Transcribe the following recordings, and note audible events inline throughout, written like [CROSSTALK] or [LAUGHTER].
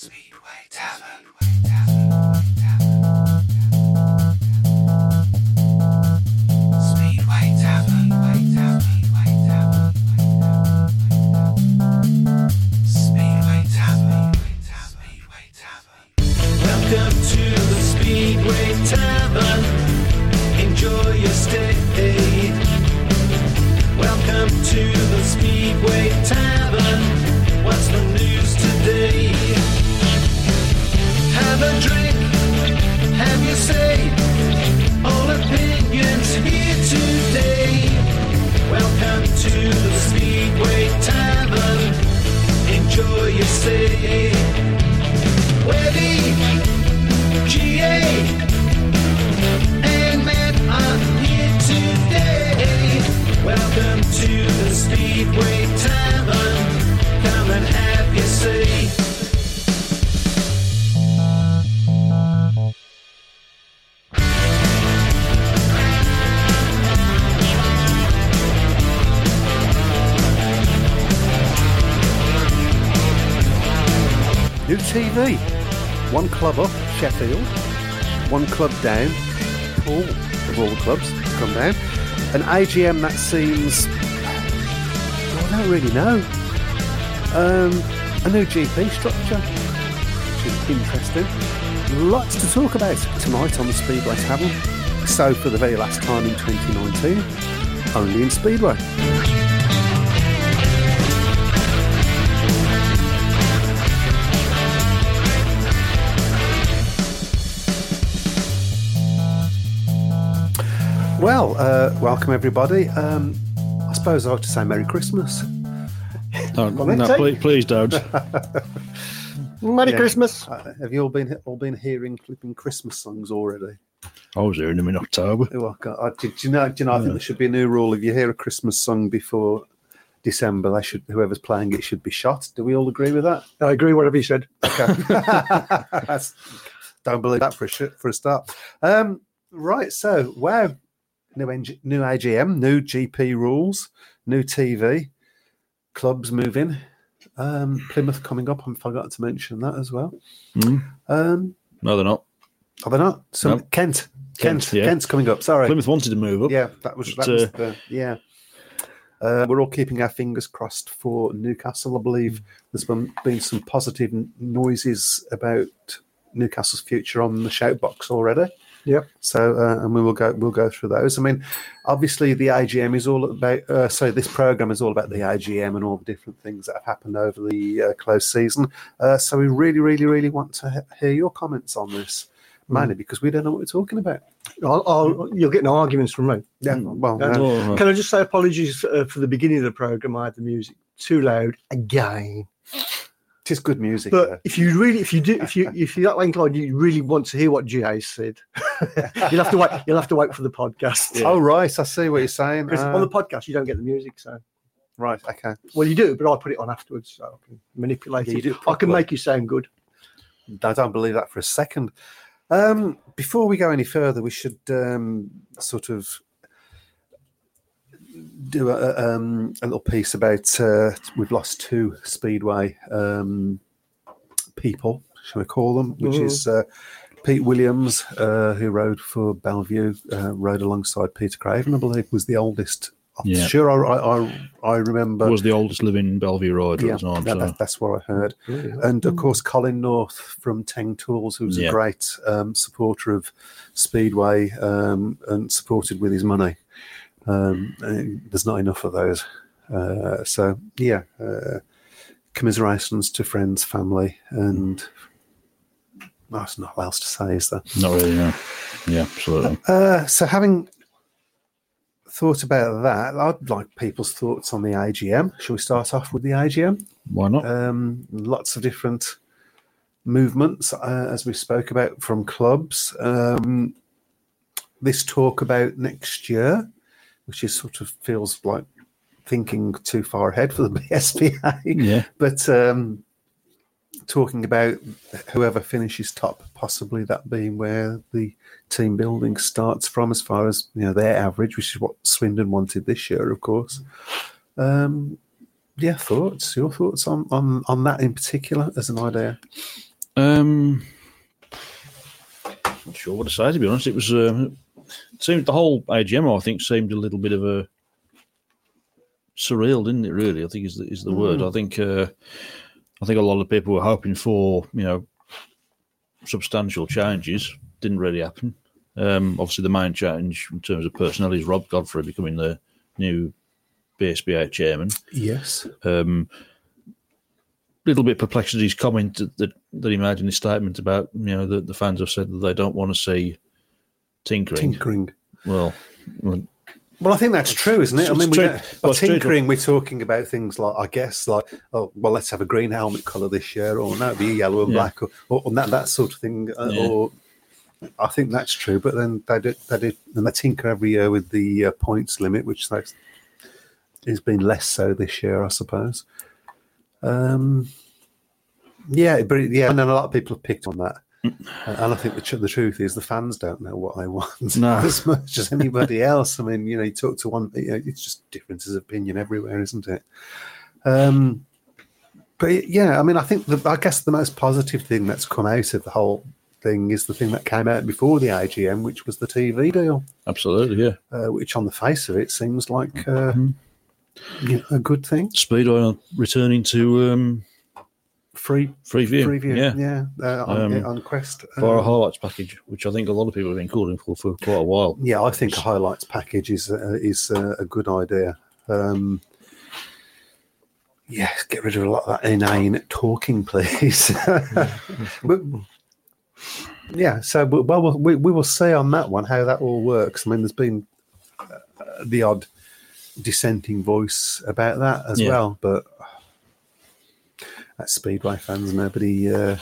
Speedway Tavern. Enjoy your stay. Webby, GA, and Matt are here today. Welcome to the Speedway Tavern. Come and have your say. New TV. One club up, Sheffield. One club down, Poole, of all the clubs, come down. An AGM that seems. I don't really know. Um, a new GP structure, which is interesting. Lots to talk about tonight on the Speedway Tavern. So, for the very last time in 2019, only in Speedway. Well, uh, welcome everybody. Um, I suppose I ought to say Merry Christmas. No, no please, please don't. [LAUGHS] Merry Yeah. Christmas. Uh, have you all been all been hearing flipping Christmas songs already? I was hearing them in October. Oh, I can't- I- did you know? Do you know? I think there should be a new rule. If you hear a Christmas song before December, they should whoever's playing it should be shot. Do we all agree with that? I agree, with whatever you said. [LAUGHS] That's, don't believe that for a for a start. Um, right. So, wow. New NG, new AGM, new GP rules, new TV, clubs moving. Um, Plymouth coming up. I forgot to mention that as well. Mm. Um, No, they're not. are they not? So No. Kent, Kent, Kent, yeah. Kent's coming up. Sorry. Plymouth wanted to move up. Yeah, that was that But, was uh, the yeah. Uh, we're all keeping our fingers crossed for Newcastle. I believe there's been, been some positive noises about Newcastle's future on the shout box already. Yep. So, uh, and we will go we'll go through those. I mean, obviously the AGM is all about. Uh, so this program is all about the AGM and all the different things that have happened over the uh, close season. Uh, so we really, really, really want to he- hear your comments on this, mainly because we don't know what we're talking about. I'll, I'll, you'll get no arguments from me. Yeah. Well, Yeah. no. Oh, Can I just say apologies uh, for the beginning of the program? I had the music too loud again. It is good music. But though. if you really, if you do, if you [LAUGHS] if you're that inclined, you really want to hear what GA said. [LAUGHS] you'll have to wait. You'll have to wait for the podcast. Oh right, I see what you're saying. Because Uh, on the podcast you don't get the music, so right, okay. well you do, but I put it on afterwards, so I can manipulate Yeah, you it. do I can make you sound good. I don't believe that for a second. Um, before we go any further, we should um, sort of do a, um, a little piece about uh, we've lost two speedway um, people, shall we call them? Which Mhm. is uh, Pete Williams, uh, who rode for Bellevue, uh, rode alongside Peter Craven, I believe, was the oldest. I'm Yeah. sure I, I, I remember. was the oldest living Bellevue rider yeah, at the time. that- so. that- that's what I heard. And of course, Colin North from Teng Tools, who's Yeah. a great um, supporter of Speedway um, and supported with his money. Um, there's not enough of those. Uh, so, yeah, uh, commiserations to friends, family, and that's not else to say, is there? Not really, no. Yeah, absolutely. Uh, so, having thought about that. I'd like people's thoughts on the AGM. Shall we start off with the AGM? Why not? Um, lots of different movements, uh, as we spoke about from clubs. Um, this talk about next year, which is sort of feels like thinking too far ahead for the [LAUGHS] BSPA. yeah. But um, talking about whoever finishes top, possibly that being where the team building starts from, as far as you know their average, which is what Swindon wanted this year, of course. Um, yeah, thoughts. Your thoughts on on on that in particular as an idea? Um, not sure what to say to be honest. It was it seemed the whole AGM I think seemed a little bit of a surreal, didn't it? Really, I think is the, is the word. I think uh, I think a lot of people were hoping for you know substantial changes. Didn't really happen. Um, obviously, the main change in terms of personnel is Rob Godfrey becoming the new BSPA chairman. Yes. Um, little bit perplexed at his comment that, that, that he made in his statement about you know the, the fans have said that they don't want to see tinkering. Tinkering. Well, well, Well, I think that's true, isn't it? I mean, we don't, Well, tinkering, we're talking about things like, I guess, like, oh, well, let's have a green helmet colour this year, or no, be yellow and Yeah. black, or, or, or that, that sort of thing. Uh, Yeah. Or I think that's true. But then they did, they did, and they tinker every year with the uh, points limit, which has has been less so this year, I suppose. Um, yeah, but yeah, and then a lot of people have picked on that. And I think the, tr- the truth is the fans don't know what they want No. [LAUGHS] as much as anybody else. I mean, you know, you talk to one, you know, it's just differences of opinion everywhere, isn't it? Um, but yeah, I mean, I think the, I guess the most positive thing that's come out of the whole thing is the thing that came out before the AGM, which was the TV deal, absolutely, yeah. uh, which on the face of it seems like uh, Mm-hmm. you know, a good thing. Speedway returning to um, Free free view, preview, yeah, yeah, uh, on, Um, on Quest. for a Um, highlights package, which I think a lot of people have been calling for for quite a while. Yeah, I think a highlights package is uh, is uh, a good idea. Um, yeah, get rid of a lot of that inane talking, [LAUGHS] please. but, yeah, so well, we we will see on that one how that all works. I mean, there's been uh, the odd dissenting voice about that as Yeah. well, but as Speedway fans, nobody. Uh,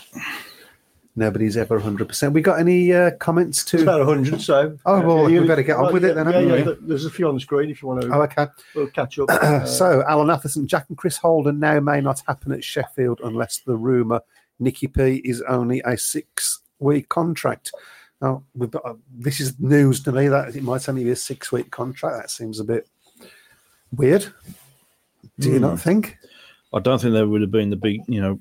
Nobody's ever 100%. We got any uh, comments It's to about 100, so. Oh, well, Yeah, we better get on with it then, Yeah, yeah, there's a few on the screen if you want to Oh, okay. we'll catch up. [CLEARS THROAT] Uh, so, Alan Atherton, Jack and Chris Holden now may not happen at Sheffield unless the rumour Nicky P is only a six week contract. Now, we've got, uh, this is news to me that it might only be a six week contract. That seems a bit weird. Do you not think? I don't think there would have been the big, you know,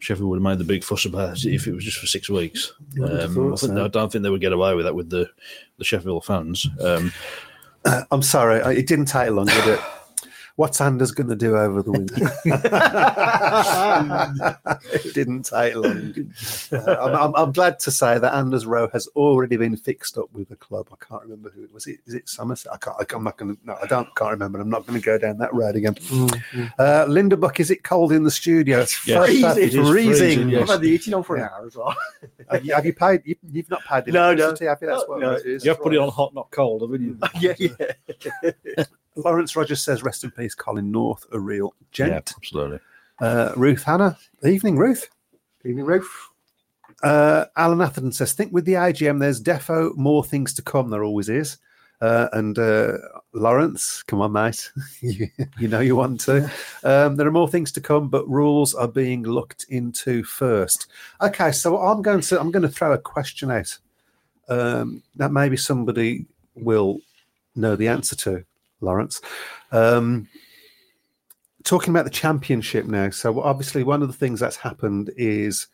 Sheffield would have made the big fuss about it if it was just for six weeks. You would have Um, I, so. I don't think they would get away with that with the the Sheffield fans. Um, [CLEARS THROAT] I'm sorry, it didn't take long, did it? What's Anders going to do over the winter? [LAUGHS] it didn't take long. Uh, I'm, I'm, I'm glad to say that Anders Rowe has already been fixed up with a club. I can't remember who it was. It is it Somerset? I can't. I, I'm not going to. No, I don't. Can't remember. I'm not going to go down that road again. Uh, Linda Buck, is it cold in the studio? It's Yes, freezing. it is freezing, freezing. yes. I've had the heating on for an hour as well. Have, you, have you paid? You, you've not paid No, no. electricity, have you? That's what No, it is. you have put it on hot, not cold, haven't you? [LAUGHS] yeah, yeah. [LAUGHS] Lawrence Rogers says, "Rest in peace, Colin North, a real yeah, gent." absolutely. Uh, Ruth Hannah, evening, Ruth. Evening, Ruth. Uh, Alan Atherton says, think with the AGM, there's defo more things to come. There always is. Uh, and uh, Lawrence, come on, mate. [LAUGHS] you, you know you want to. Um, there are more things to come, but rules are being looked into first. Okay, so I'm going to I'm going to throw a question out um, that maybe somebody will know the answer to, Lawrence. Um, talking about the championship now. So obviously, one of the things that's happened is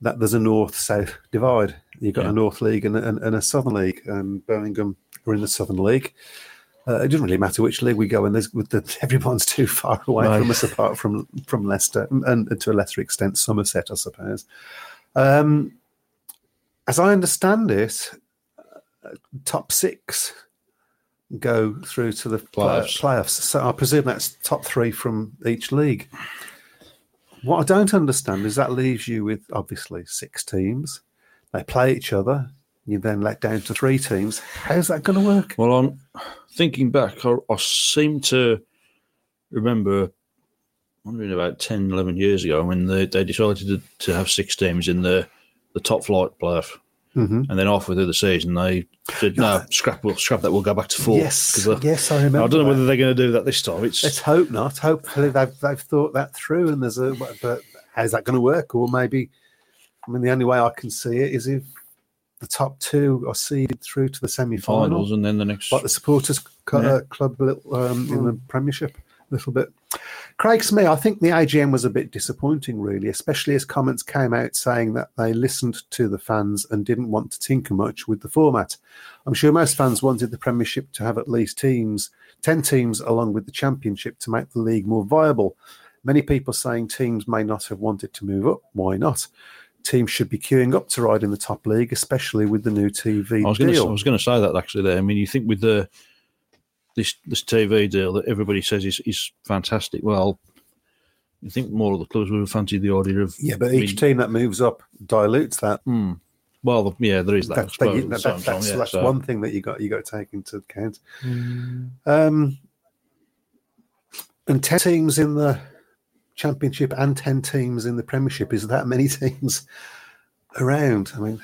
that there's a north-south divide. You've got Yeah. a North League and, and, and a Southern League, and Birmingham are in the Southern League. Uh, it doesn't really matter which league we go in. There's with the, [LAUGHS] everyone's too far away from us, apart from from Leicester and, and to a lesser extent Somerset, I suppose. Um, as I understand it, uh, top six go through to the play- Playoffs. playoffs. So I presume that's top three from each league. What I don't understand is that leaves you with obviously six teams. They play each other. You then let down to three teams. How's that going to work? Well, I'm thinking back, I, I seem to remember, I wondering about 10, 11 years ago when they, they decided to, to have six teams in the, the top flight playoff. Mm-hmm. And then halfway through the season, they said, no, scrap, we'll scrap that, we'll go back to four. Yes, uh, yes, I remember. I don't know that. whether they're going to do that this time. It's Let's hope not. Hopefully they've they've thought that through, and there's a but how's that going to work? Or maybe, I mean, the only way I can see it is if the top two are seeded through to the semi-final, finals, and then the next. like the supporters Yeah. uh, club um, in the Premiership, a little bit. Craig Smith, I think the AGM was a bit disappointing, really, especially as comments came out saying that they listened to the fans and didn't want to tinker much with the format. I'm sure most fans wanted the Premiership to have at least teams, 10 teams, along with the Championship to make the league more viable. Many people saying teams may not have wanted to move up. Why not? Teams should be queuing up to ride in the top league, especially with the new TV I was deal. I was going to say that actually. There. I mean, you think with the this this TV deal that everybody says is is fantastic. Well, you think more of the clubs would have fancied the idea of yeah, but I mean, each team that moves up dilutes that. hmm. Well, yeah, there is that. That's, that, suppose, you- that- that's, time, yeah, that's so- one thing that you got you got to take into account. Um, and ten teams in the championship and ten teams in the Premiership is that many [LAUGHS] teams around? I mean,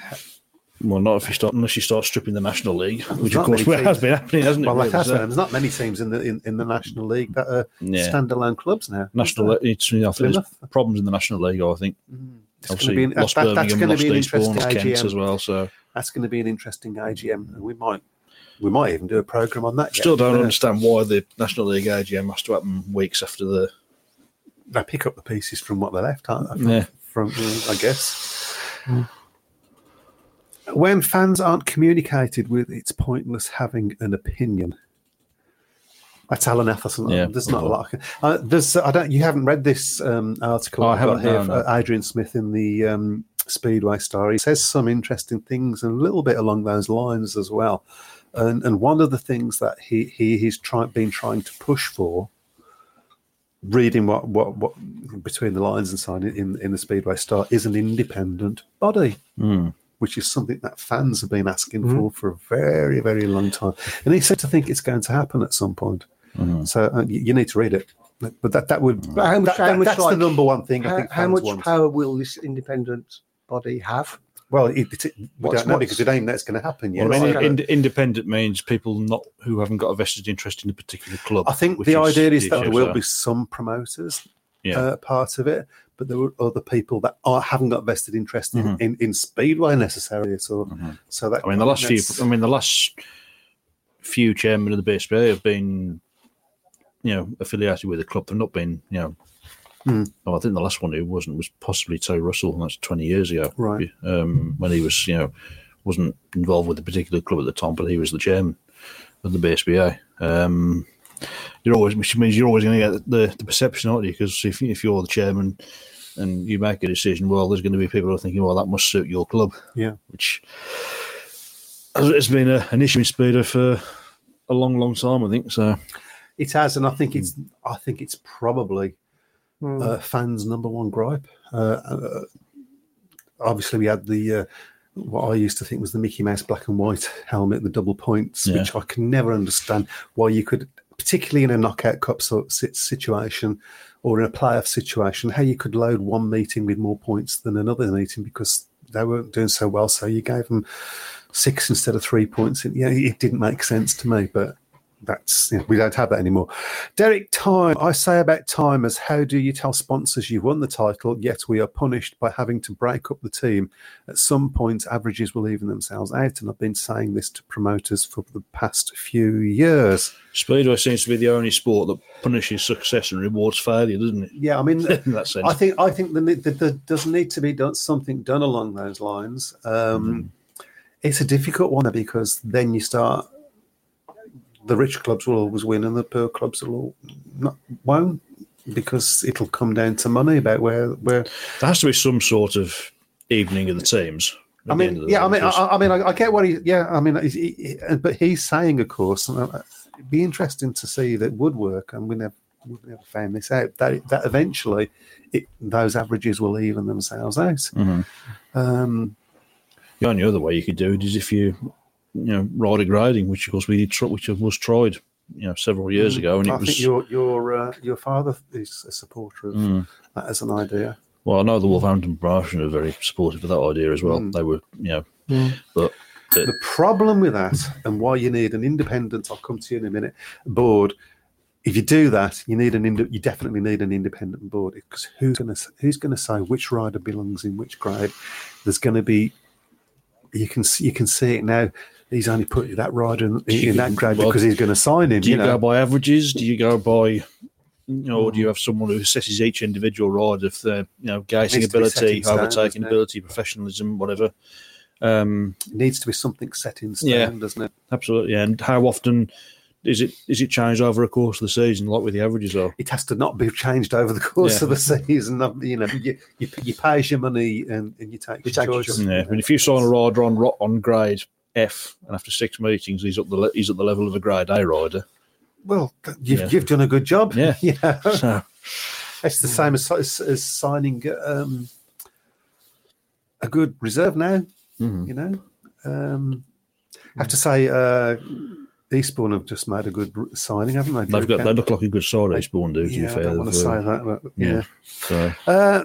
Well, not if you start unless you start stripping the National League, which of course many has teams. been happening, hasn't it? well, really? So- there's not many teams in the in, in the National League that are Yeah. standalone clubs now. National, it's, you know, there's problems in the National League. I think It's gonna obviously be an- lost that- that- that's going to lost be an interesting lost Kent AGM. as well. So That's going to be an interesting AGM, and we might we might even do a program on that. yet. still don't Yeah. understand why the National League AGM has to happen weeks after the They pick up the pieces from what they left, aren't they? From, Yeah. from uh, I guess. When fans aren't communicated with, it's pointless having an opinion. That's Alan Atherton. Yeah. there's not a lot. Uh, there's, I don't. You haven't read this um, article Oh, I haven't, here. no, no. uh, Adrian Smith in the um, Speedway Star. He says some interesting things and a little bit along those lines as well. And, and one of the things that he, he he's try, been trying to push for reading what, what, what between the lines and sign in, in the Speedway Star is an independent body, Hmm. Which is something that fans have been asking for for a very, very long time. And he said to think it's going to happen at some point. So uh, you, you need to read it. But that, that would But how much- that- how much, that's the number one thing I How, think how much want. power will this independent body have? Well, it, it, we What's- don't know because we don't know going to happen yet. Well, I mean, Okay. ind- independent means people not who haven't got a vested interest in a particular club. I think which the idea is the that there will be some promoters Yeah. uh, part of it, but there were other people that are, haven't got vested interest in, in, in Speedway necessarily at all. So that Mm-hmm. I mean, the last few. I mean, the last few chairmen of the BSPA have been, you know, affiliated with the club. They've not been, you know. Hmm. Oh, I think the last one who wasn't was possibly Terry Russell, and that's twenty years ago. Right. Um, when he was, you know, wasn't involved with a particular club at the time, but he was the chairman of the BSPA. Um, you're always, which means you're always going to get the, the perception, aren't you? Because if, if you're the chairman and you make a decision, well, there's going to be people who are thinking, well, that must suit your club yeah. which has has been a, an issue in Speedway for a long, long time, I think. So, It has, and I think it's I think it's probably uh, fans' number one gripe. Uh, uh, obviously, we had the uh, what I used to think was the Mickey Mouse black and white helmet, the double points, Yeah. which I can never understand why you could, particularly in a knockout cup sort situation or in a playoff situation, how you could load one meeting with more points than another meeting because they weren't doing so well. So you gave them six instead of three points. Yeah, it didn't make sense to me, but that's you know, we don't have that anymore. Derek Time, I say about time as how do you tell sponsors you've won the title, yet we are punished by having to break up the team? At some point, averages will even themselves out, and I've been saying this to promoters for the past few years. Speedway seems to be the only sport that punishes success and rewards failure, doesn't it? Yeah, I mean, [LAUGHS] that sense. I think I think there, there, there does need to be done something done along those lines. Um, It's a difficult one because then you start. The rich clubs will always win, and the poor clubs will all not won't because it'll come down to money about where where. there has to be some sort of evening of the teams. I mean, the yeah, I mean, I, because- I mean, I, I get what he. Yeah, I mean, he, he- but he's saying, of course, and uh, it'd be interesting to see that would work, and we never we never found this out. That that eventually, it, those averages will even themselves out. Mhm. Um, The only other way you could do it is if you, you know, rider grading, which of course we tr- which was tried, you know, several years ago, and it I was. think your your uh, your father is a supporter of Mm. that as an idea. Well, I know the Wolverhampton promotion are very supportive of that idea as well. They were, you know, but The problem with that, and why you need an independent, I'll come to you in a minute, board. If you do that, you need an inde- you definitely need an independent board because who's going to who's going to say which rider belongs in which grade? There's going to be you can see, you can see it now. He's only put that rider in, in that grade Well, because he's going to sign him. do you You know, go by averages? Do you go by, you know, or do you have someone who assesses each individual rider for their, you know, gauging Needs to be set ability, overtaking ability, professionalism, whatever? Um, it needs to be something set in stone, Yeah. doesn't it? absolutely. And how often is it is it changed over a course of the season, like with the averages are? It has to not be changed over the course Yeah. of the season. You know, you, you, you pay your money and, and you take You your take choice. Yeah, I mean, if you sign a rider on on grade F, and after six meetings he's up the le- he's at the level of a grade A rider. Well, you've, Yeah. you've done a good job. Yeah. [LAUGHS] yeah. So It's the same as, as, as signing um, a good reserve now. Mhm. You know, um, I have to say, uh, Eastbourne have just made a good signing, haven't they? they've got they look like a good side. Eastbourne do. To yeah, be I don't want to say that, but yeah. yeah. So Uh,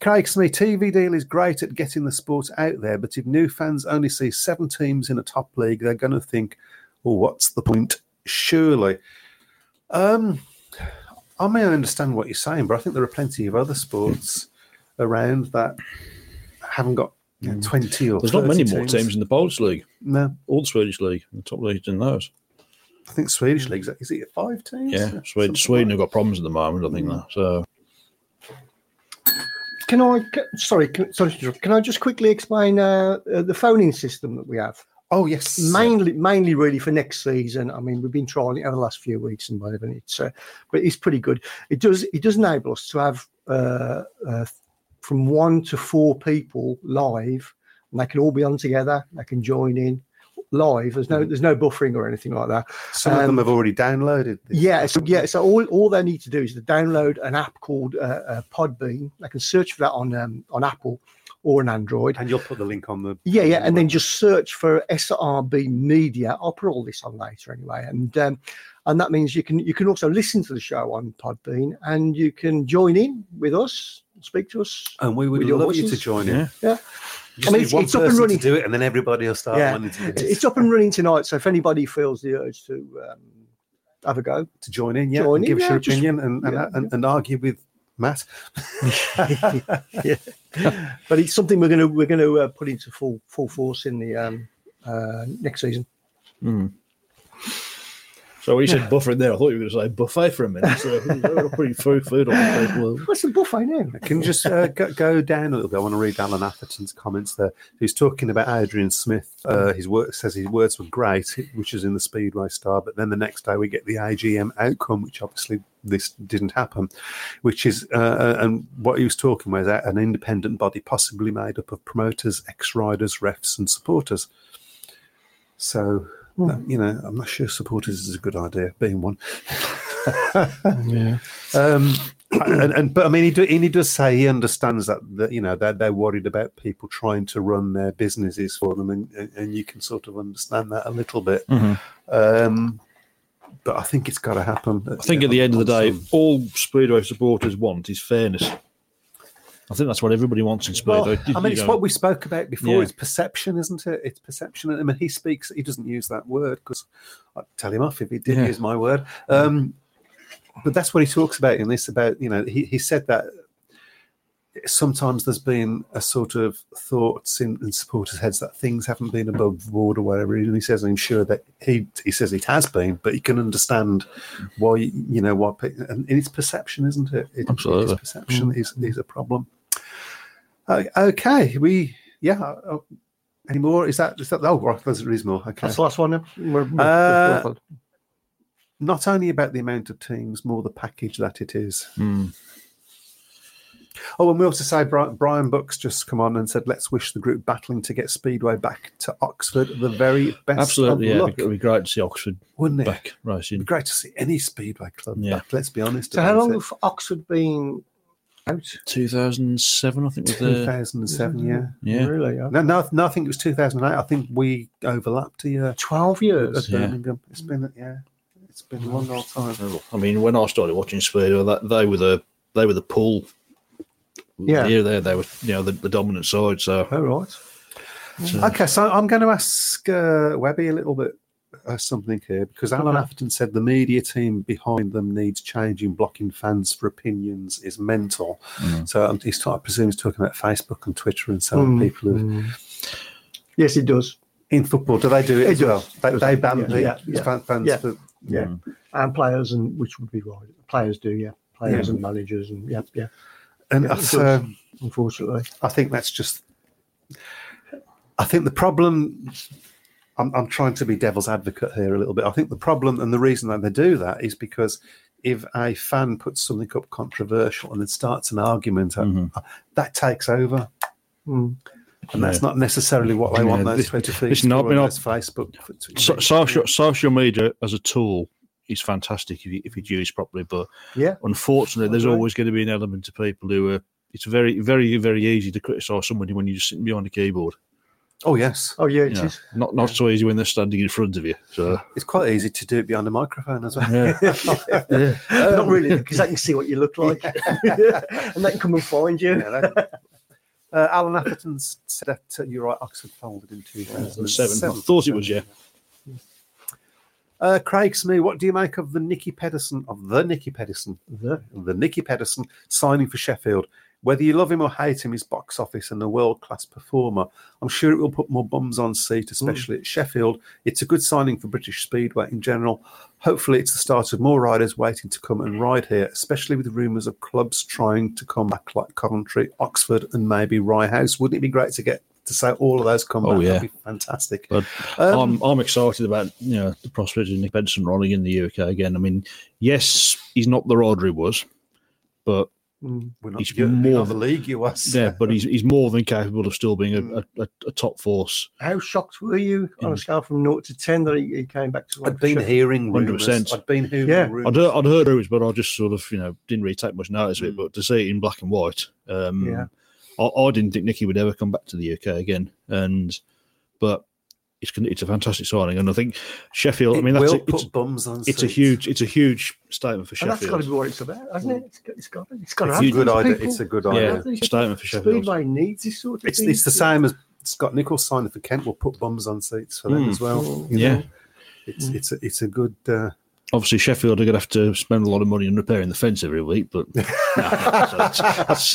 Craig Smith, TV deal is great at getting the sport out there, but if new fans only see seven teams in a top league, they're going to think, "Well, what's the point?" Surely. Um, I may understand what you're saying, but I think there are plenty of other sports around that haven't got you know, twenty or there's not many 30 more teams in the Polish league, No, all the Swedish league, the top leagues in those. I think Swedish leagues is it five teams? Yeah, Something Sweden, like have got problems at the moment. I think that. So Can I? Sorry, can, sorry, can I just quickly explain uh, uh, the phoning system that we have? Oh yes, Mainly, mainly, really for next season. I mean, we've been trying it over the last few weeks and whatever. And it's, uh, but it's pretty good. It does, it does enable us to have uh, uh, from one to four people live, and they can all be on together. They can join in live. There's no, there's no buffering or anything like that. Some of them um, have already downloaded. This. Yeah, so yeah, so all, all they need to do is to download an app called uh, uh, Podbean. They can search for that on um, on Apple or an Android. and you'll put the link on the. Yeah, yeah, and then just search for SRB Media. I'll put all this on later anyway, and um, and that means you can you can also listen to the show on Podbean, and you can join in with us, speak to us. And we would With your love you to join in. yeah, Yeah, You just I mean, need it's- one it's up and running. to do it, and then everybody will start Yeah. to, it's, up and running tonight. So if anybody feels the urge to um, have a go, to join in, yeah, Join and in, give us yeah, your just- opinion and, and, yeah, and, and argue with Matt. [LAUGHS] yeah. but it's something we're gonna we're gonna uh, put into full full force in the um, uh, next season. So when you said [LAUGHS] buffering there, I thought you were going to say buffet for a minute. So we're putting food, food on the table. What's the buffet now? Can you just uh, go, go down a little bit? I want to read Alan Atherton's comments there. He's talking about Adrian Smith. Uh, his work says his words were great, which is in the Speedway Star. But then the next day we get the AGM outcome, which obviously this didn't happen. Which is uh, and what he was talking about is an independent body, possibly made up of promoters, ex-riders, refs, and supporters. So. You know, I'm not sure supporters is a good idea, being one. Yeah. [LAUGHS] Um, and, and but I mean, he, do, he does say he understands that, that you know that they're worried about people trying to run their businesses for them, and, and, you can sort of understand that a little bit. Um, but I think it's got to happen. I think at the end of the day, all Speedway supporters want is fairness. I think that's what everybody wants in Spurs. Well, I mean, it's know, what we spoke about before. Yeah. It's perception, isn't it? It's perception. I mean, he speaks. He doesn't use that word because I'd tell him off if he did Yeah. use my word. Um, but that's what he talks about in this. About you know, he, he said that sometimes there's been a sort of thoughts in, in supporters' heads that things haven't been above board or whatever. And he says, I'm sure that he he says it has been, but he can understand why you know why. And it's perception, isn't it? it Absolutely. it's perception is is a problem. Uh, okay, we yeah. Uh, any more? Is that is that? Oh, right, there is more. Okay. That's the last one. then? We're- we're- Uh, we're- Not only about the amount of teams, more the package that it is. Hmm. Oh, and we also say Brian, Brian Bucks just come on and said, "Let's wish the group battling to get Speedway back to Oxford the very best absolutely, of yeah. luck, It'd be great to see Oxford wouldn't it? back It'd be great to see any Speedway club Yeah. back. Let's be honest. so how long it. have Oxford been Out. 2007, I think, was the 2007, yeah. yeah. Really? yeah. No, no, no, I think it was 2008. I think we overlapped a year 12 at years. Yeah. Birmingham. It's been, yeah, it's been a long old time. I mean, when I started watching Speedway, that they were the they were the pull. Yeah. yeah, they they were you know the, the dominant side. So All right. Okay, so I'm going to ask uh, Webby a little bit uh, something here because Alan Atherton said the media team behind them needs changing. Blocking fans for opinions is mental. So um, he's talking, I presume he's talking about Facebook and Twitter and so on. Mm, People who mm. Yes, it does. in football do they do it, It as well? They, Does. they ban Yeah, the yeah, yeah. fans Yeah. for Yeah. And players, and which would be right. Players do, yeah. Players and managers, and yeah, yeah. and I- does. Unfortunately. I think that's just. I think the problem. I'm, I'm trying to be devil's advocate here a little bit. I think the problem and the reason that they do that is because if a fan puts something up controversial and then starts an argument, uh, that takes over. Mm. And that's not necessarily what they want those this- Twitter feeds listen, I've for, been and on- those Facebook. so, social social media as a tool is fantastic if you if you use properly. But Yeah. unfortunately, there's Okay. always going to be an element of people who are. It's very very very easy to criticise somebody when you're just sitting behind a keyboard. Oh yes, Oh, yeah, it You is. know, not not so easy when they're standing in front of you. So it's quite easy to do it behind a microphone as well. yeah. [LAUGHS] Not really, because they can see what you look like. [LAUGHS] and they can come and find you. Yeah, uh, Alan Atherton said that uh, you're right. Oxford folded in 2007. I thought it was yeah. Uh, Craig Smith, what do you make of the Nicky Pedersen of the Nicky Pedersen, the the Nicky Pedersen signing for Sheffield? Whether you love him or hate him, his box office and a world class performer. I'm sure it will put more bums on seat, especially at Sheffield. It's a good signing for British Speedway in general. Hopefully, it's the start of more riders waiting to come and ride here, especially with rumours of clubs trying to come back like Coventry, Oxford, and maybe Rye House. Wouldn't it be great to get to say all of those come Oh, back? yeah. That'd be fantastic. But Um, I'm I'm excited about you know the prospect of Nick Benson running in the UK again. I mean, yes, he's not the he was, but Mm. We're not he's more of the league, you was. yeah, but he's he's more than capable of still being a, a, a, a top force. How shocked were you on a mm. scale from 0 to 10 that he, he came back to I'd been hearing rumours. 100%. I'd been hearing Yeah. rumours. I'd heard, I'd heard rumours, but I just sort of you know didn't really take much notice of it. But to see it in black and white, um, Yeah. I, I didn't think Nicky would ever come back to the UK again. And but it's it's a fantastic signing, and I think Sheffield. I mean, it that's will a, it's, put bums on it's a huge it's a huge statement for And that's got to Sheffield. be what it's about, hasn't it? It's got, it's got, it's got to It's have a good idea. people. It's a good Yeah, idea. statement for Sheffield. Speedway needs this sort of It's, thing. it's the same as Scott Nicholls signing for Kent. Will put bums on seats for them Mm. as well. you Yeah. know. it's it's a, it's a good. Uh, Obviously, Sheffield are going to have to spend a lot of money on repairing the fence every week, but no, that's- that's-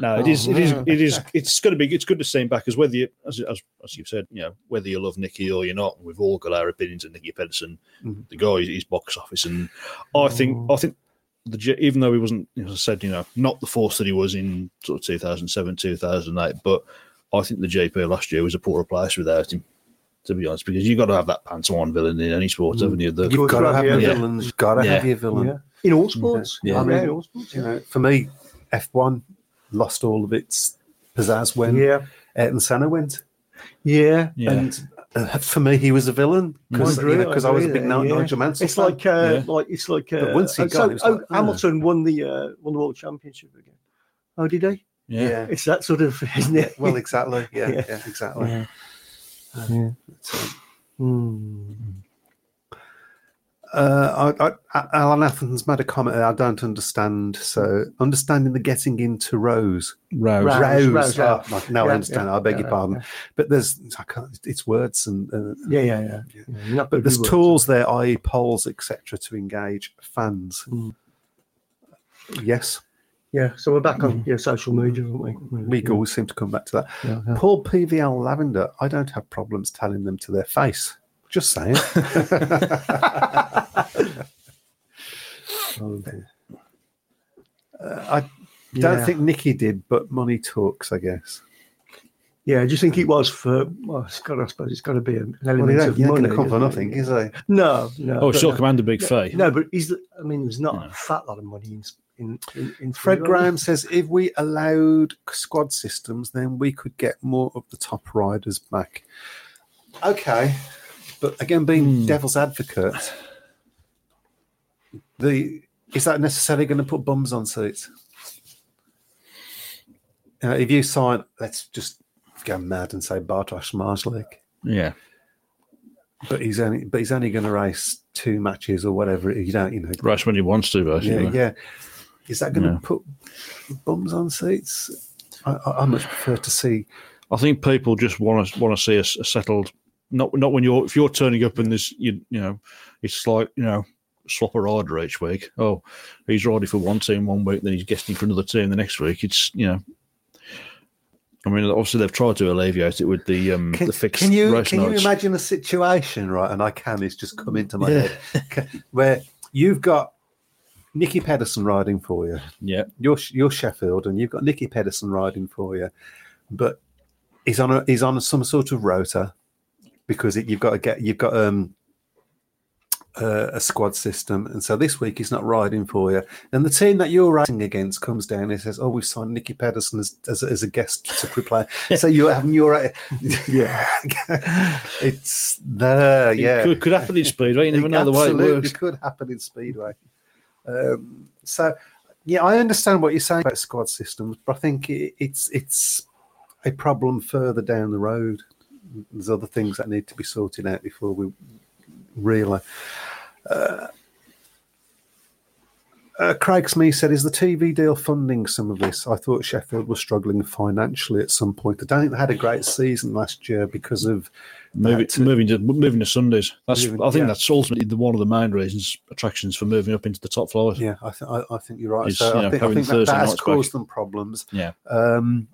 no, it oh, is, it is, it is, it's going to be, it's good to see him back. As whether you, as, as, as you've said, you know, whether you love Nicky or you're not, we've all got our opinions of Nicky Pedersen, mm-hmm. the guy, his box office, and I think, oh. I think. The, even though he wasn't, as I said, you know, not the force that he was in sort of 2007, 2008, but I think the GP last year was a poorer place without him, to be honest, because you've got to have that pantomime villain in any sport, haven't you? The, you've got to have your Yeah. villains. You've got to have Yeah. your villain. Yeah. In all sports. Yeah. I mean, in all sports. You know, for me, F one lost all of its pizzazz when Yeah. Ayrton Senna went. Yeah. Yeah. And uh, for me, he was a villain because I agree, I, was a agree big there, Ni- yeah. Nigel Mansell. It's fan. like, uh, Yeah. like it's like. Uh, But once he uh, got so, it, it was oh, like, oh. Hamilton won the uh, won the world championship again. Oh, did he? yeah. yeah. It's that sort of, [LAUGHS] isn't it? Well, exactly. Yeah, Yeah. yeah, exactly. Yeah. Yeah. Hmm. Uh, I, I, Alan Atherton's made a comment that I don't understand. So, understanding the getting into rows. Rouse. Rouse. Rows. rows, yeah. Oh, no, Yeah, I understand. yeah, I beg yeah, your pardon. yeah. But there's, I can't, it's words and. Uh, Yeah, yeah, yeah. yeah. but there's words. tools there, i.e., polls, etc., to engage fans. Mm. Yes, Yeah, so we're back on mm. yeah, social media, aren't we? we yeah. always seem to come back to that. Yeah, yeah. Paul PVL Lavender, I don't have problems telling them to their face. Just saying. [LAUGHS] Oh, uh, I don't Yeah. think Nicky did, but money talks, I guess. Yeah, do you think it mm. was for? Well, it's got. I suppose it's got to be an element Well, of ain't, he ain't money. going to come for nothing, it? is he? No, no. Oh, but- still command a big fee. No, but he's. I mean, there's not No. a fat lot of money in in in. in Fred Graham says if we allowed squad systems, then we could get more of the top riders back. Okay, but again, being devil's advocate, the is that necessarily going to put bums on seats? uh, if you sign, let's just go mad and say Bartosz Zmarzlik, Yeah. but he's only but he's only going to race two matches or whatever. You don't, you know. Race when he wants to, Yeah, basically. yeah. Is that going to Yeah. put bums on seats? I, I, I much prefer to see. I think people just want to want to see us settled. Not not when you're if you're turning up and there's you you know it's like you know swap a rider each week. Oh, he's riding for one team one week, then he's guesting for another team the next week. It's you know. I mean, obviously they've tried to alleviate it with the um Can, the fixed can you can you imagine a situation right? And I can. It's just come into my head where you've got Nicky Pedersen riding for you. Yeah, You're you're Sheffield, and you've got Nicky Pedersen riding for you, but he's on a he's on some sort of rota because it, you've got to get you've got um uh, a squad system, and so this week he's not riding for you. And the team that you're racing against comes down and says, "Oh, we've signed Nicky Pedersen as, as, a- as a guest to play." [LAUGHS] so you're having your yeah, [LAUGHS] it's there, yeah. It could, could happen in speedway. You never It know the way it works. could happen in speedway. Um, so, yeah, I understand what you're saying about squad systems, but I think it, it's it's a problem further down the road. There's other things that need to be sorted out before we really. Uh, uh, Craig Smith said, "Is the TV deal funding some of this?" I thought Sheffield was struggling financially at some point. I don't think they had a great season last year because of Moving, uh, moving to moving to Sundays. That's Moving- I think yeah. that's ultimately the, one of the main reasons attractions for moving up into the top flight. Yeah, I, th- I, I think you're right. It's, so you I know, think, I think that, that has nights back. caused them problems. Yeah. Um,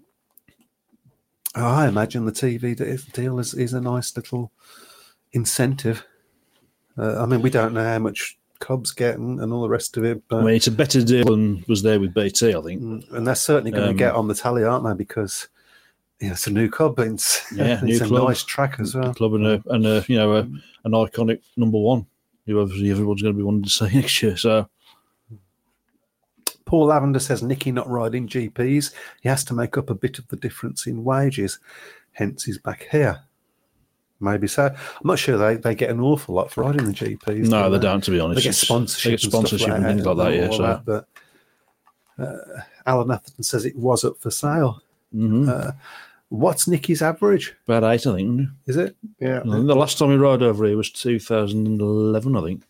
I imagine the TV deal is, is a nice little incentive. Uh, I mean, we don't know how much Cubs get and, and all the rest of it, but I mean, it's a better deal than was there with BT. I think. Mm, and they're certainly going to Um, get on the tally, aren't they? Because it's a new and It's, Yeah, [LAUGHS] it's new a club. nice track as well. club and a and a you know a, an iconic number one who obviously everyone's going to be wanting to see [LAUGHS] next year. So Paul Lavender says Nicky not riding GPs. He has to make up a bit of the difference in wages. Hence, he's back here. Maybe so. I'm not sure they, they get an awful lot for riding the GPs. no, do they don't. To be honest, They get sponsorship, They get and stuff sponsorship and things like that. Yeah. So that, but uh, Alan Atherton says it was up for sale. mhm. Uh, what's Nicky's average? about eight, I think. Is it? Yeah. I think the last time we rode over here was 2011, I think.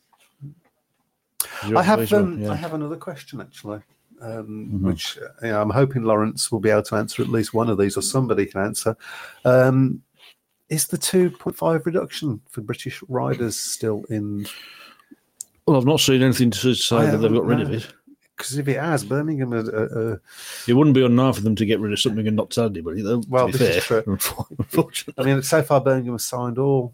I have um, yeah. I have another question actually, um, Mhm. which you know, I'm hoping Lawrence will be able to answer at least one of these, or somebody can answer. Um, is the 2.5 reduction for British riders still in? Well, I've not seen anything to say that they've got rid of it. Because if it has, Birmingham, uh, uh, It wouldn't be unknown for them to get rid of something and not tell anybody. Though, Well, this is fair, true. unfortunately. I mean, so far Birmingham has signed all.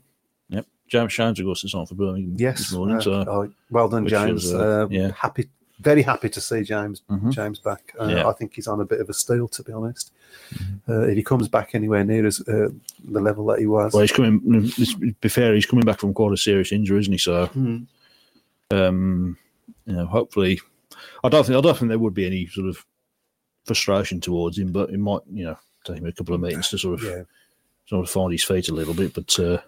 Yep. James Shanes, of course, is on for Birmingham Yes, this morning. uh, so oh, well done, James. is, uh, uh, yeah. happy, very happy to see James Mhm. James back. Uh, Yeah. I think he's on a bit of a steal, to be honest. Mm-hmm. Uh, if he comes back anywhere near as uh, the level that he was, Well, he's coming. let's Be fair, he's coming back from quite a serious injury, isn't he? So, Hmm. um, you know, hopefully, I don't think I don't think there would be any sort of frustration towards him, but it might, you know, take him a couple of meetings to sort of yeah. sort of find his feet a little bit. But uh,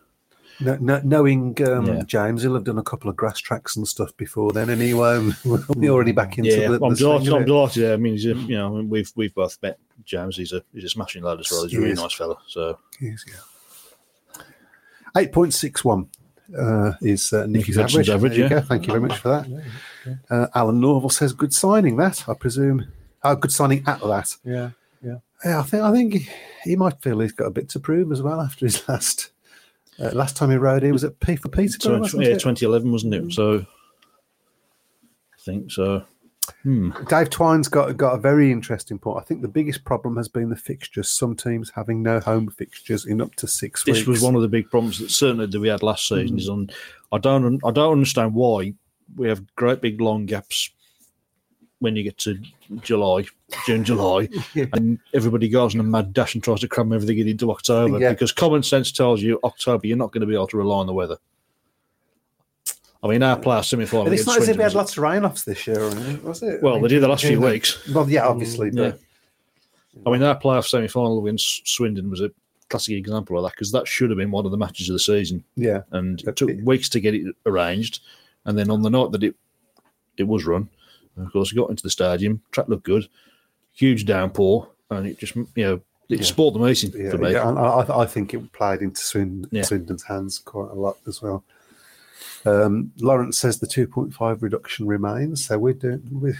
No, no, knowing um, Yeah. James, he'll have done a couple of grass tracks and stuff before then, and [LAUGHS] he won't be already back into yeah, the, I'm the delighted. of I'm delighted. Yeah, I mean, he's a, you know, we've we've both met James. He's a he's a smashing lad as well. He's a He really is. nice fella. So Yes, yeah. Eight point six one uh, is uh, Nicky's Vincent's average. average, yeah. Thank you very much for that. Uh, Alan Norval says, "Good signing, that I presume. Oh, good signing at that. Yeah, yeah. Yeah, I think I think he, he might feel he's got a bit to prove as well after his [LAUGHS] last uh, last time he rode. He was at P for Peterborough, 20, wasn't yeah, it? 2011 wasn't it? So I think so. Hmm. Dave Twine's got got a very interesting point. I think the biggest problem has been the fixtures. Some teams having no home fixtures in up to six This weeks. was one of the big problems that certainly that we had last season. Is on. I don't. I don't understand why we have great big long gaps when you get to July, June, July, [LAUGHS] and everybody goes on a mad dash and tries to cram everything in into October Yeah. because common sense tells you October you're not going to be able to rely on the weather. I mean, our playoff semi final. It's not as if we had lots of rain offs this year, was it? Well, they did the last few Yeah. weeks. Well, yeah, obviously, mm, Yeah. but I mean, our playoff semi final against Swindon was a classic example of that because that should have been one of the matches of the season. yeah, and it took weeks to get it arranged. And then on the night that it it was run, of course, we got into the stadium. Track looked good, huge downpour, and it just you know it spoiled the meeting Yeah, for me. yeah, and I, I- I think it played into Swin, Yeah. Swindon's hands quite a lot as well. Um, Lawrence says the 2.5 reduction remains, so we're doing we've,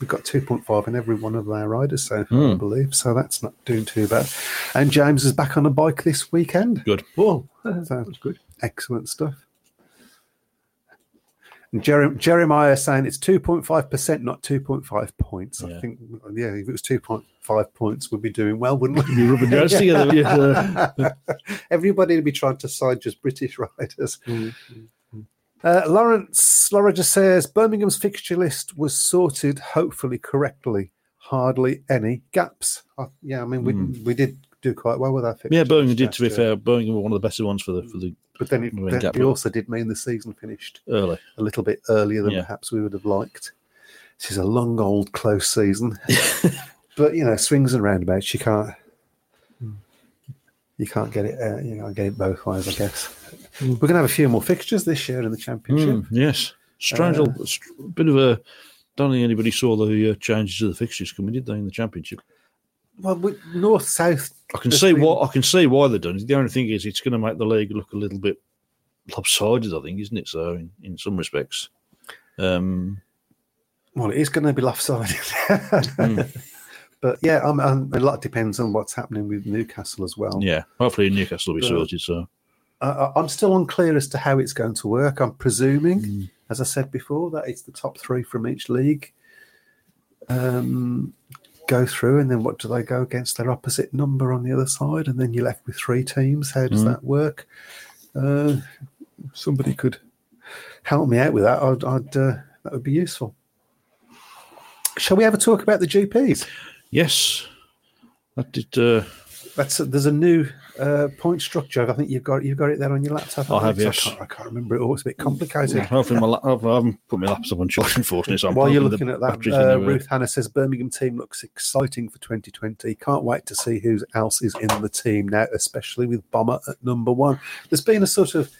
we've got 2.5 in every one of our riders so far, I believe. So that's not doing too bad. And James is back on a bike this weekend. Good. Whoa, [LAUGHS] so good, excellent stuff. Jerem- Jeremiah saying it's 2.5%, not 2.5 points. I think, yeah, if it was 2.5 points, we'd be doing well, wouldn't we? Be rubbing your hands together. [LAUGHS] yeah. Everybody would be trying to side just British [LAUGHS] riders. Uh, Lawrence, Laura just says Birmingham's fixture list was sorted, hopefully correctly. Hardly any gaps. Uh, yeah, I mean, we we did do quite well with our fixture. Yeah, Birmingham did. To be fair, Birmingham were one of the better ones for the for the but then it, we then gap it also did mean the season finished early. a little bit earlier than Yeah. perhaps we would have liked. This is a long, old, close season, [LAUGHS] but you know, swings and roundabouts. You can't, you can't get it. Uh, you can't get it both ways, I guess. We're going to have a few more fixtures this year in the championship. Mm, yes, strange. Uh, bit of a. Don't think anybody saw the uh, changes to the fixtures coming, did they, in the championship? Well, with north south. I can see what I can see why they're done. The only thing is, it's going to make the league look a little bit lopsided. I think, isn't it? So, in, in some respects, um, Well, it is going to be lopsided. Hmm. [LAUGHS] But yeah, um, um, a lot depends on what's happening with Newcastle as well. yeah. Hopefully, Newcastle will be But- sorted. So, I- I'm still unclear as to how it's going to work. I'm presuming, Hmm. as I said before, that it's the top three from each league um, go through, and then what do they go against their opposite number on the other side, and then you're left with three teams. How does Mm. that work? Uh, somebody could help me out with that. I'd, I'd uh, that would be useful. Shall we ever talk about the GPs? yes, that did. Uh, That's there's a new uh, point structure. I think you've got you've got it there on your laptop. I have, yes. I can't, I can't remember it. all. It's a bit complicated. hopefully, my, lap- I haven't put my laptop on charge, unfortunately. So I'm While you're looking at that, uh, Ruth Hannah says Birmingham team looks exciting for 2020. Can't wait to see who else is in the team now, especially with Bomber at number one. There's been a sort of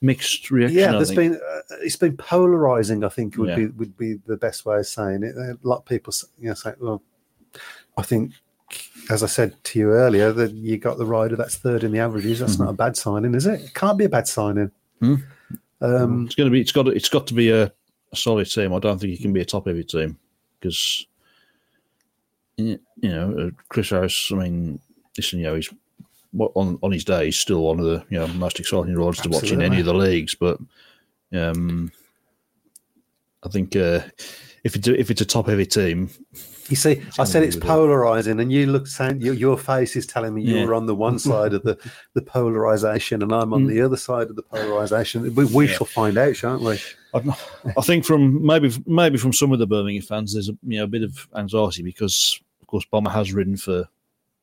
mixed reaction. yeah, there's been uh, it's been polarizing. I think would Yeah. be would be the best way of saying it. A lot of people, you know, say, well, I think. As I said to you earlier, that you got the rider that's third in the averages. That's not a bad signing, is it? it? Can't be a bad signing. Mm-hmm. Hmm. Um, It's going to be. It's got. to- It's got to be a, a solid team. I don't think it can be a top heavy team because you know uh, Chris Harris. I mean, listen, you know, he's what- on on his day. He's still one of the you know most exciting riders to watch in any of the leagues. But um, I think uh, if it's a, if it's a top heavy team, You see, I said it's polarizing, and you look saying your, your face is telling me Yeah. you're on the one [LAUGHS] side of the, the polarization, and I'm on Mm. the other side of the polarization. We, we shall find out, shan't we? I, I think from maybe maybe from some of the Birmingham fans, there's a you know a bit of anxiety because of course Bomber has ridden for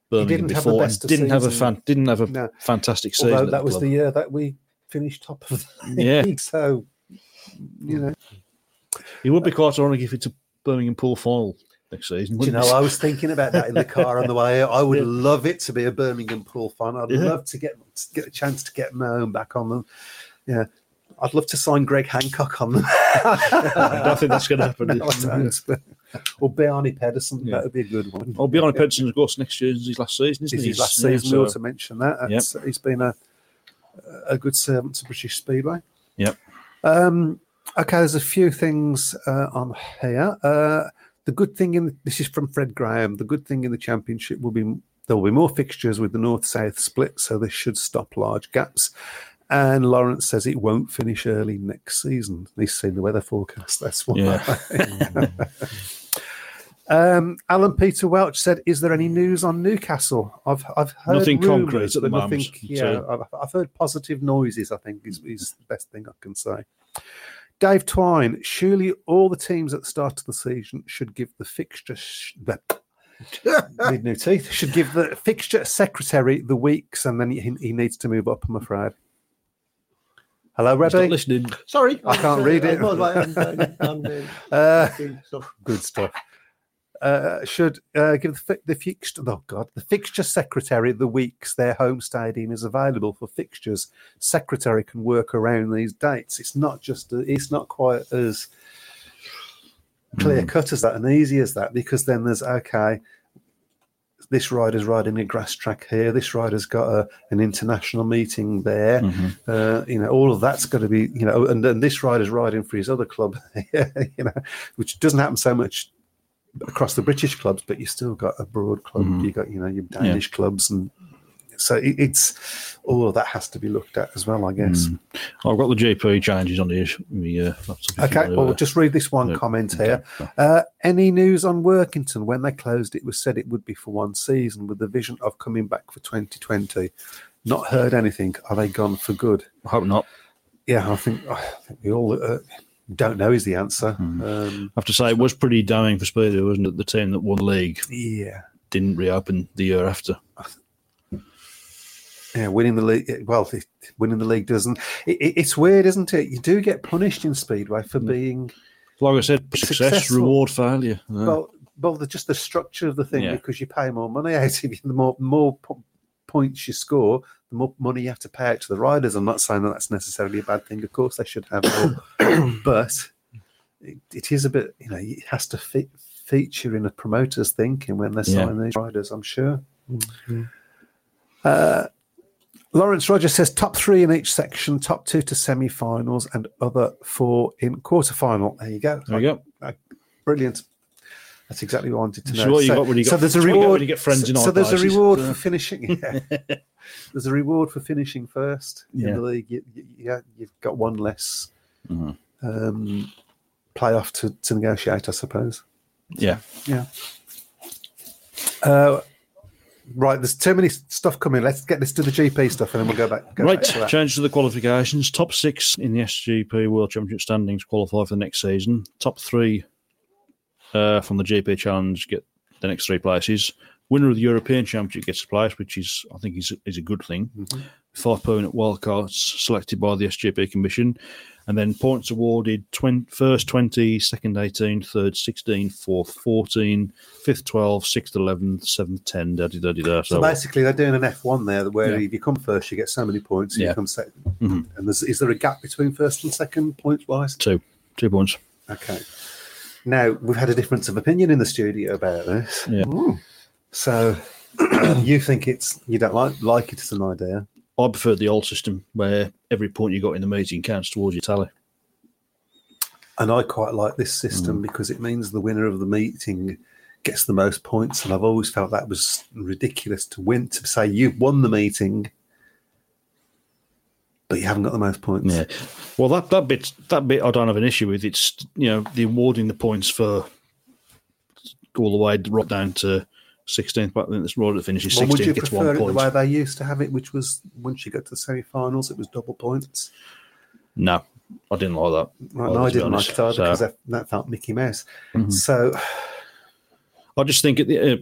Birmingham didn't have before and didn't have a fan didn't have a No. fantastic season. Although at that was club. the year that we finished top of [LAUGHS] the Yeah. league, so you know. It would be quite ironic if it's a Birmingham Poole final next season. You know. I was thinking about that in the car on the way. I would [LAUGHS] Yeah. love it to be a Birmingham Poole fan. I'd Yeah. love to get to get a chance to get my own back on them. Yeah. I'd love to sign Greg Hancock on them. [LAUGHS] I don't think that's going [LAUGHS] to happen. No, or Bjarne Pedersen, Yeah. that would be a good one. Oh, Bjarne Pedersen, of course, next year is his last season, isn't it? is his last season. so- we ought to mention that. That's- He's been a a good servant to British Speedway. Yep. Um, okay, there's a few things uh, on here. Uh, the good thing in this is from Fred Graham. The good thing in the championship will be there will be more fixtures with the north-south split, so this should stop large gaps. And Lawrence says it won't finish early next season. He's seen the weather forecast. That's why. Yeah. [LAUGHS] Um, Alan Peter Welch said, "Is there any news on Newcastle?" I've I've heard Nothing concrete at the but nothing- moment, Yeah, so- I've, I've heard positive noises. I think is is the best thing I can say. Dave Twine, surely all the teams at the start of the season should give the fixture. Sh- the, [LAUGHS] need new teeth. Should give the fixture secretary the weeks, and then he, he needs to move up. I'm afraid. Hello, He's not Rebbe. listening. Sorry, I can't read it. I'm, I'm, I'm, I'm, Uh, good stuff. Uh, should uh, give the, fi- the fixture. Oh God, the fixture secretary the weeks their home stadium is available for fixtures. Secretary can work around these dates. It's not just. It's not quite as clear cut as that and easy as that because then there's okay. this rider's riding a grass track here. This rider's got a, an international meeting there. Uh, you know, all of that's got to be, you know, and then this rider's riding for his other club, [LAUGHS] you know, which doesn't happen so much across the British clubs, but you still got a broad club. You got, you know, your Danish clubs, and so it, it's all of that has to be looked at as well, I guess. I've got the GP changes on the issue. Uh, laptop if you Okay, want to, well, uh, just read this one yeah, comment here. Uh, any news on Workington? When they closed, it was said it would be for one season with the vision of coming back for 2020. Not heard anything. Are they gone for good? I hope not. Yeah, I think, I think we all uh, don't know is the answer. Hmm. Um, I have to say, it was pretty damning for Speedo, wasn't it? The team that won the league yeah, didn't reopen the year after. yeah, winning the league. Well, winning the league doesn't. It, it, it's weird, isn't it? You do get punished in Speedway for being Like I said, success, Successful. reward, failure. Uh, well, well, the, just the structure of the thing Yeah. because you pay more money [LAUGHS] out of you. The more more po- points you score, the more money you have to pay out to the riders. I'm not saying that that's necessarily a bad thing. Of course, they should have more, [COUGHS] but it, it is a bit. You know, it has to fe- feature in a promoter's thinking when they're Yeah. signing these riders. I'm sure. Uh, Lawrence Rogers says top three in each section, top two to semi-finals, and other four in quarter-final. There you go. there you go. Uh, brilliant. That's exactly what I wanted to know. is what you got when you so there's a it's what you get reward. when you get friends so there's a reward for [LAUGHS] finishing. Yeah. [LAUGHS] there's a reward for finishing first in Yeah. the league. You, you, yeah, you've got one less Mhm. um, playoff to, to negotiate, I suppose. Yeah. Yeah. Uh, right, there's too many stuff coming. Let's get this to the GP stuff, and then we'll go back. Go Right, back to change to the qualifications. Top six in the SGP World Championship standings qualify for the next season. Top three uh, from the GP Challenge get the next three places. Winner of the European Championship gets a place, which is, I think, is, is a good thing. Five permanent wildcards selected by the SGP Commission, and then points awarded: 20, first 20, second 18, third 16, fourth 14, fifth 12, sixth 11, seventh 10, da da da da. So So, basically, they're doing an F1 there, where Yeah. if you come first, you get so many points. Yeah. You come 2nd Mhm. and there's, is there a gap between first and second points wise? two, two points. Okay. Now we've had a difference of opinion in the studio about this. Yeah. So [CLEARS THROAT] you think it's you don't like like it as an idea? I prefer the old system where every point you got in the meeting counts towards your tally. And I quite like this system hmm. because it means the winner of the meeting gets the most points. And I've always felt that was ridiculous to win to say you've won the meeting, but you haven't got the most points. Yeah. Well, that that bit that bit I don't have an issue with. It's you know the awarding the points for all the way right down to sixteenth. But then this rider that finishes Well, would you gets prefer one it the way they used to have it, which was once you got to the semi-finals, it was double points? No, I didn't like that. Right, no, I didn't like it either So- because that, that felt Mickey Mouse. Mhm. So I just think the. Uh,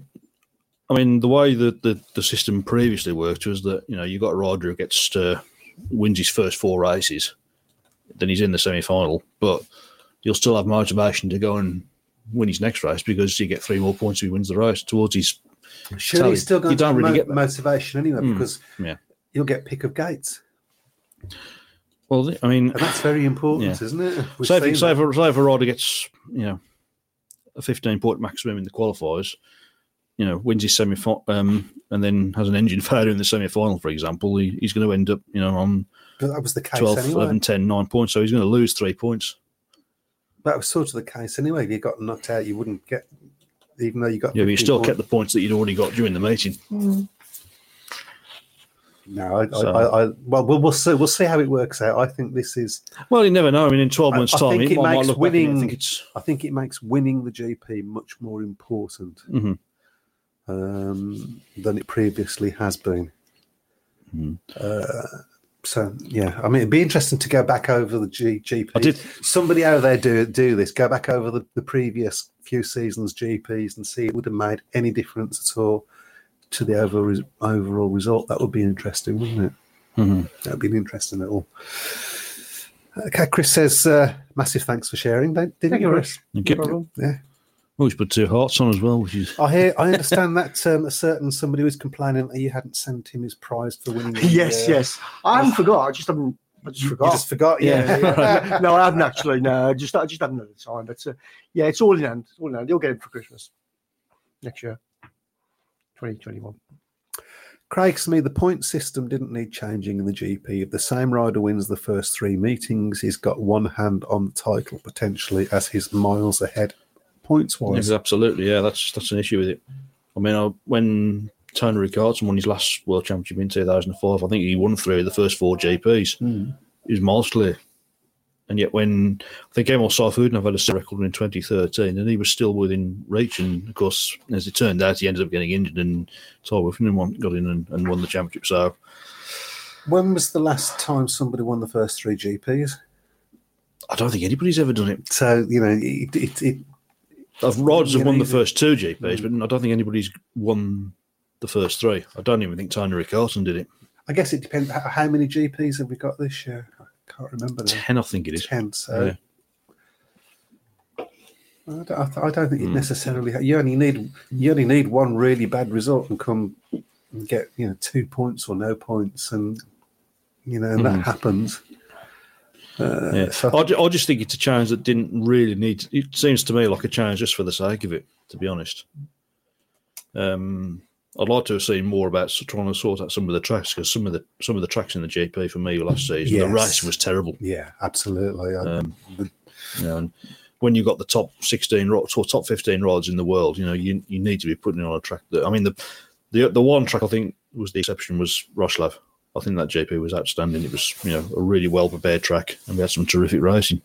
I mean, the way that the, the system previously worked was that you know you got a rider who gets to wins his first four races, then he's in the semi final, but you'll still have motivation to go and win his next race because you get three more points if he wins the race towards his. Surely Tally. he's still going You don't really mo- get motivation anyway Mm, because yeah. you'll get pick of gates, Well, I mean, and that's very important, Yeah. isn't it? We've say if, if, a- say if a rider gets you know a 15 point maximum in the qualifiers, you know, wins his semi um, and then has an engine [LAUGHS] failure in the semi final, for example, he, he's going to end up you know on But that was the case 12, anyway. 11, 10, 9 points. So he's going to lose three points. That was sort of the case anyway. If you got knocked out, you wouldn't get, even though you got. Yeah, but you still points. kept the points that you'd already got during the meeting. No, I, So- I, I, well, we'll we'll see. We'll see how it works out. I think this is. Well, you never know. I mean, in 12 I- months' I time, think he it might makes look back and winning- think. I think it makes winning the GP much more important Mhm. um, than it previously has been. Mhm. Uh, so yeah, I mean, it'd be interesting to go back over the G, GP. I did- Somebody out there do do this. Go back over the, the previous few seasons GPs and see if it would have made any difference at all to the overall overall result. That would be interesting, wouldn't it? Mhm. That would be an interesting at all. Okay, Chris says, uh, massive thanks for sharing. Didn't Thank you, you, Chris? Thank you. No problem. Yeah. Oh, he's put two hearts on as well, which is. I hear. I understand [LAUGHS] that um, a certain somebody was complaining that you hadn't sent him his prize for winning. the, Yes, uh, yes. I haven't forgot. I just haven't. I just You forgot. just forgot. Yeah. yeah, yeah. [LAUGHS] no, I haven't actually. No, I just I just haven't had the time. But uh, yeah, it's all in hand. All in hand. You'll get it for Christmas next year. 2021. Craig me, the point system didn't need changing in the GP. If the same rider wins the first three meetings, he's got one hand on the title potentially as he's miles ahead points wise. Absolutely. Yeah, that's that's an issue with it. I mean, I, when Tony Rickardsson won his last World Championship in 2005, I think he won three of the first four GPs. He hmm. was clear. And yet, when I think Emil Sayfutdinov had a record in 2013, and he was still within reach. And of course, as it turned out, he ended up getting injured, and Tai Woffenden got in and, and won the championship. So, When was the last time somebody won the first three GPs? I don't think anybody's ever done it. So, you know, it, it, it, I've Riders have won the first two GPs, but I don't think anybody's won the first three. I don't even think Tony Rickardsson did it. I guess it depends. How, many GPs have we got this year? I can't remember now. Ten, I think it is. Ten. So Yeah. I, don't, I don't think you Hmm. necessarily. You only need you only need one really bad result and come and get you know two points or no points, and you know and that happens. Uh, Yeah. so- I, I just think it's a challenge that didn't really need. To, it seems to me like a challenge just for the sake of it. To be honest, um, I'd like to have seen more about trying to sort out some of the tracks because some of the some of the tracks in the GP for me last season, the Yes. race was terrible. yeah, absolutely. Um, the- You know, and when you've got the top sixteen or top fifteen rides in the world, you know you you need to be putting it on a track that. I mean the the the one track I think was the exception was Roslav. I think that GP was outstanding. It was you know a really well prepared track, and we had some terrific racing.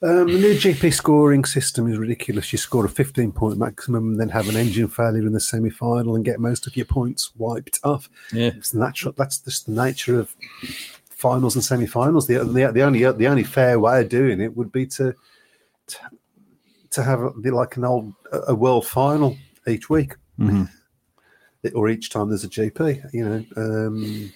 Um, the new GP scoring system is ridiculous. You score a 15 point maximum and then have an engine failure in the semi final and get most of your points wiped off. Yeah. It's natural. That's just the nature of finals and semi finals. The, the, the, only, the only fair way of doing it would be to to, to have a, like an old a world final each week. Or each time there's a GP, you know, um,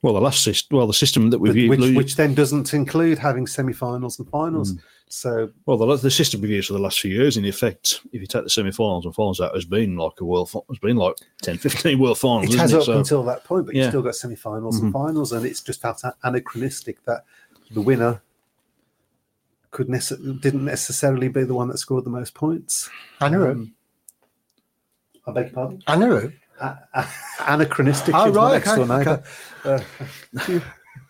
Well, the last system, well, the system that we've which, used, which then doesn't include having semi-finals and finals. So well, the, the system we've used for the last few years, in effect, if you take the semi-finals and finals out, has been like a world, fi- has been like 10, 15 world finals. it isn't has it? up So- until that point, but Yeah. you've still got semi-finals and finals, and it's just felt anachronistic that the winner could nece- didn't necessarily be the one that scored the most points. Anaru. Um, I beg your pardon. Anaru. A- a- anachronistic. Oh, right, next okay, door.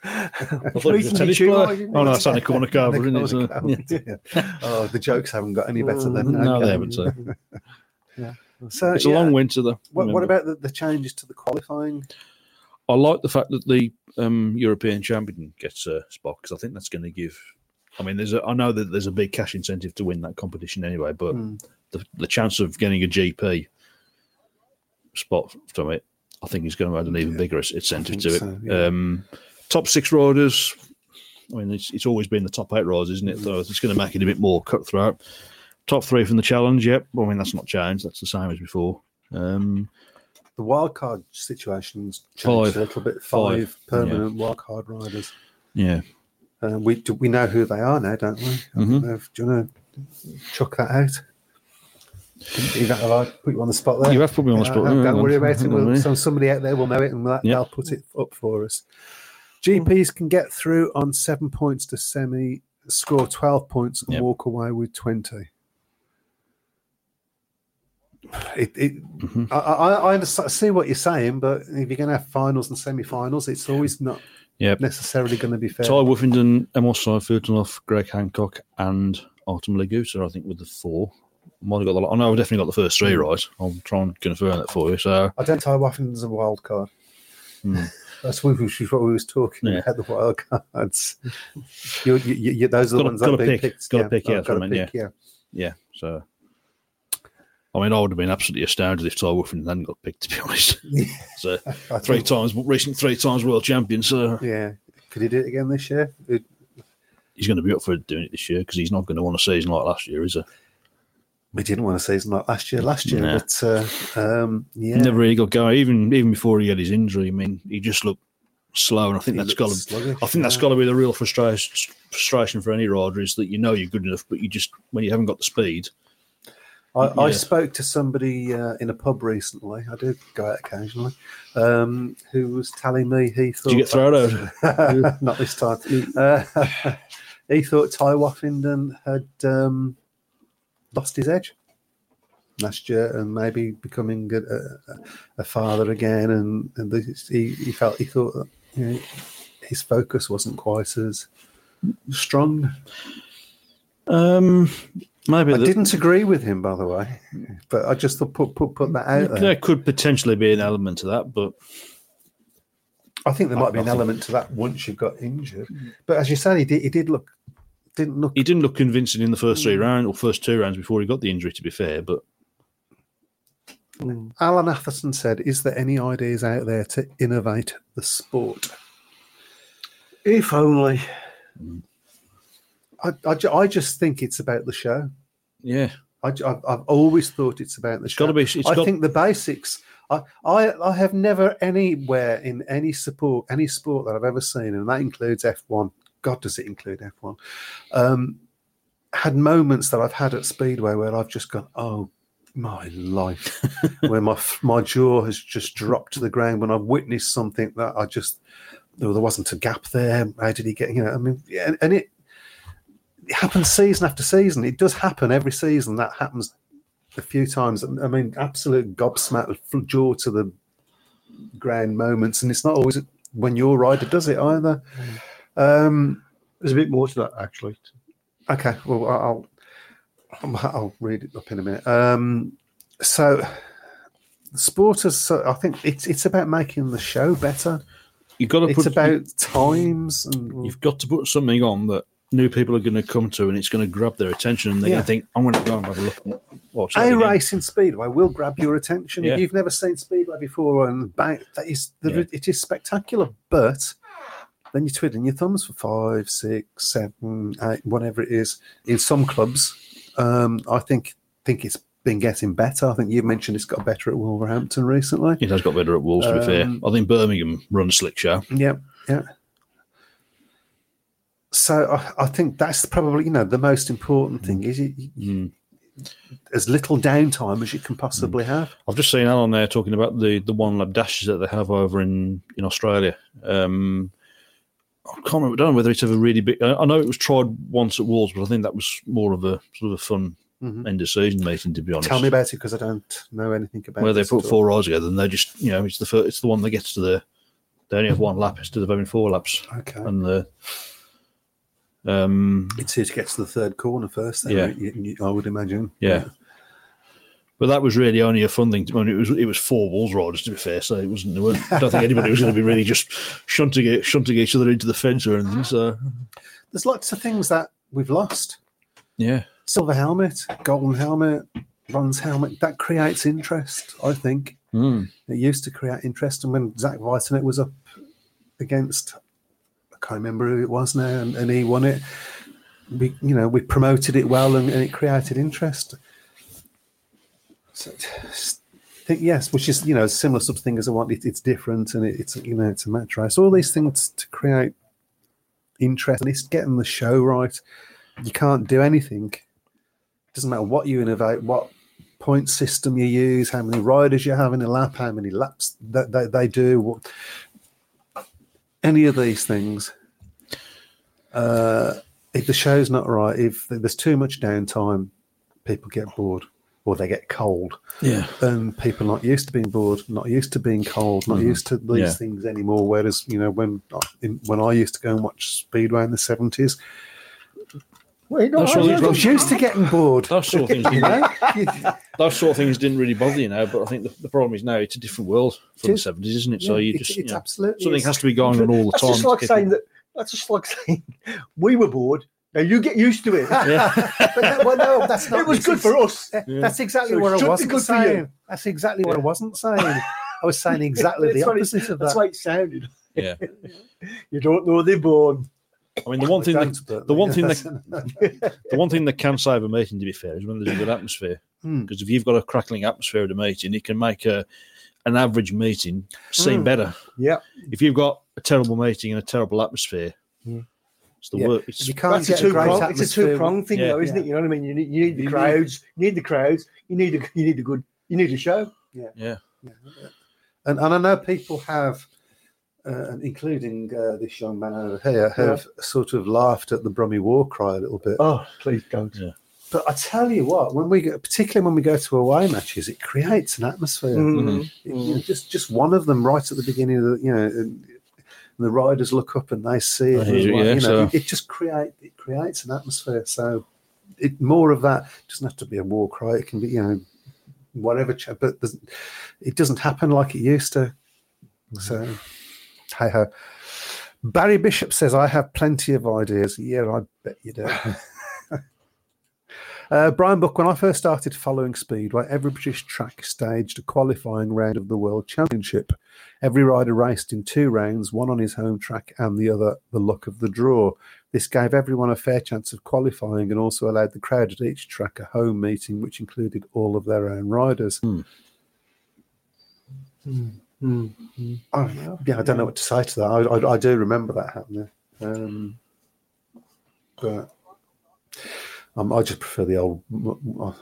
I thought it was a Reason tennis you player. I Oh no, it's only corner [LAUGHS] cover, isn't it? So, Anachronistic, yeah. Oh, the jokes haven't got any better then. No, Okay. they haven't. So. [LAUGHS] So, It's yeah. a long winter, though. What, what about the, the changes to the qualifying? I like the fact that the um, European champion gets a spot because I think that's going to give. I mean, there's a, I know that there's a big cash incentive to win that competition anyway, but Hmm. the, the chance of getting a GP spot from it, I think, he's going to add an even bigger incentive to it. so, yeah. um, top six riders. I mean, it's, it's always been the top eight riders, isn't it? So it's going to make it a bit more cutthroat. Top three from the challenge, yep. I mean, that's not changed. That's the same as before. Um, The wild card situations changed Five. a little bit. Five, Five, permanent wild card riders. yeah. Uh, we do, we know who they are now, don't we? Mm-hmm. know do you want to chuck that out? You don't have I put you on the spot there. You have put me on the spot. Don't, don't worry about it. We'll, so somebody out there will know it, and that, Yeah. they'll put it up for us. GPs can get through on seven points to semi, score twelve points, and Yep. walk away with twenty. It, it, Mm-hmm. I, I, I understand, see what you're saying, but if you're going to have finals and semi-finals, it's always not Yep. necessarily going to be fair. Tai Woffenden, Emil Seifert, Greg Hancock, and Artem Laguta, I think, with the four. Might have got the. I know I've definitely got the first three right. I'll try and confirm that for you. So I don't tie Waffen's as a wild card. [LAUGHS] That's what we, which what we was talking Hmm. Yeah. about the wild cards. you, [LAUGHS] you, you, you- those are the Gotta- ones gotta that have been pick, picked. gotta pick I've out gotta from it, pick, yeah. yeah, so. I mean, I would have been absolutely astounded if Tai Woffenden hadn't got picked. To be [LAUGHS] honest, so three think- times recent, three times world champion. So Yeah. Could he do it again this year? It- he's going to be up for doing it this year because he's not going to want a season like last year, is he? We didn't want to say season like last year, last year, Nah. but uh, um, yeah. Never really got going. Even even before he had his injury, I mean, he just looked slow, and I think He that's got to. sluggish, I think that's yeah. got to be the real frustration frustration for any rider is that you know you're good enough, but you just when you haven't got the speed. I, I spoke to somebody uh, in a pub recently. I do go out occasionally. Um, who was telling me he thought Did you get thrown out? [LAUGHS] not this time. Uh, [LAUGHS] he thought Tai Woffenden had um, lost his edge. last year and maybe becoming a, a, a father again. And, and this, he, he felt he thought that, you know, his focus wasn't quite as strong. Um, maybe I the- didn't agree with him, by the way, but I just thought put put put that out there. there could potentially be an element to that, but I think there might be I an think- element to that once you got injured. But as you said, he did he did look didn't look he didn't look convincing in the first three hmm. rounds or first two rounds before he got the injury. To be fair, but hmm. Alan Atherton said, Is there any ideas out there to innovate the sport? If only. Hmm. I, I, I just think it's about the show. yeah, I, have I've always thought it's about the show. gotta be- it's I got- think the basics. I, I, I have never anywhere in any support, any sport that I've ever seen, and that includes F1. God, does it include F1? Um, had moments that I've had at Speedway where I've just gone, oh my life, [LAUGHS] where my my jaw has just dropped to the ground when I've witnessed something that I just there there wasn't a gap there. How did he get? You know, I mean, yeah, and, it it happens season after season. It does happen every season. That happens a few times. I mean, absolute gobsmack, fl- jaw to the ground moments, and it's not always when your rider does it either. Um, There's a bit more to that, actually. okay, well, I'll I'll, read it up in a minute. Um, so, sport is. so I think it's it's about making the show better. you've got to It's put about times and you've got to put something on that new people are going to come to, and it's going to grab their attention, and they're Yeah. going to think, "I'm going to go and have a look." Watch a again." race in speedway will grab your attention Yeah. if you've never seen speedway before and bang, that is the, Yeah. it is spectacular but then you're twiddling your thumbs for five six seven eight whatever it is in some clubs. Um, i think think it's been getting better. I think you mentioned it's got better at wolverhampton recently. It has got better at Wolves, to be fair. Um, I think Birmingham run a slick show. yeah yeah. So I, I think that's probably you know the most important thing is you, you- as little downtime as you can possibly have. I've just seen Alan there talking about the, the one lap dashes that they have over in, in Australia. Um, I can't remember. I don't know whether it's ever really big. I know it was tried once at Wolves, but I think that was more of a sort of a fun Mhm. end of season meeting, to be honest. Tell me about it because I don't know anything about. It. Where they put four rides together, and they just you know it's the first, it's the one that gets to the they only have one lap instead of having four laps, Okay, and the um it's here to get to the third corner first. Then, Yeah. you- you- I would imagine. yeah. But that was really only a fun thing. To, I mean, it was it was four Wolves riders to be fair, so it wasn't. There I don't think anybody was going to be really just shunting it, shunting each other into the fence or anything. So There's lots of things that we've lost. yeah, Silver helmet, golden helmet, bronze helmet. That creates interest. I think Mm. it used to create interest, and when Zach Vitanet was up against, I can't remember who it was now, and, and he won it. We, you know, we promoted it well, and, and it created interest. [SIGHS] Think yes, which is you know similar sort of thing as I want. It, it's different, and it, it's you know it's a match race. All these things to create interest, and it's getting the show right. You can't do anything. doesn't matter what you innovate, what point system you use, how many riders you have in a lap, how many laps that they, they do, what, any of these things. Uh, if the show's not right, if there's too much downtime, people get bored or they get cold. yeah, And people not used to being bored, not used to being cold, not used to these Mm-hmm. Yeah. things anymore. Whereas, you know, when in, when I used to go and watch Speedway in the 70s, Wait, no, That's I- all I- it I was used to getting bored. those sort of things. [LAUGHS] You Didn't, know? [LAUGHS] Those sort of things didn't really bother you now. But I think the, the problem is now it's a different world from the seventies, isn't it? So you just it's you know, absolutely something has to be going on all the That's time. just like saying that. That's just like [LAUGHS] saying we were bored. Now you get used to it. Yeah. [LAUGHS] But that- well, no, [LAUGHS] that's not. it was good for us. That's exactly So what I wasn't good for you. saying. That's exactly what I wasn't saying. I was saying [LAUGHS] exactly the opposite of that. That's that. why it sounded. yeah. You don't know they're born. I mean, the one thing that Don't, but- the one thing that the one thing that can save a meeting, to be fair, is when there's a good atmosphere. Hmm. Because if you've got a crackling atmosphere at a meeting, it can make a an average meeting seem Hmm. better. Yeah. If you've got a terrible meeting and a terrible atmosphere, Hmm. It's the Yeah. work. It's, you can't a get a two great prong. It's a two prong thing, Yeah. though, isn't Yeah. it? You know what I mean? You need, you need the You need- crowds. You need the crowds. You need a, you need a good. You need a show. yeah, Yeah. And, and I know people have, uh, and including uh, this young man over here, have sort of laughed at the Brummie War cry a little bit. Oh, please don't. Yeah. but I tell you what, when we go, particularly when we go to away matches, it creates an atmosphere. Mm. You know, just just one of them right at the beginning of the, you know, and the riders look up and they see it. Yeah, as well, yeah, you know, so- it, just create it creates an atmosphere. So it more of that it doesn't have to be a war cry. It can be you know whatever, but it doesn't happen like it used to. Mm-hmm. So hey ho. Barry Bishop says, I have plenty of ideas. Yeah, I bet you do. [LAUGHS] Uh, Brian Buck, when I first started following Speedway, every British track staged a qualifying round of the World Championship. Every rider raced in two rounds, one on his home track and the other the luck of the draw. This gave everyone a fair chance of qualifying and also allowed the crowd at each track a home meeting, which included all of their own riders. Oh, yeah, I don't know what to say to that. I, I, I do remember that happening. Um, but um, I just prefer the old.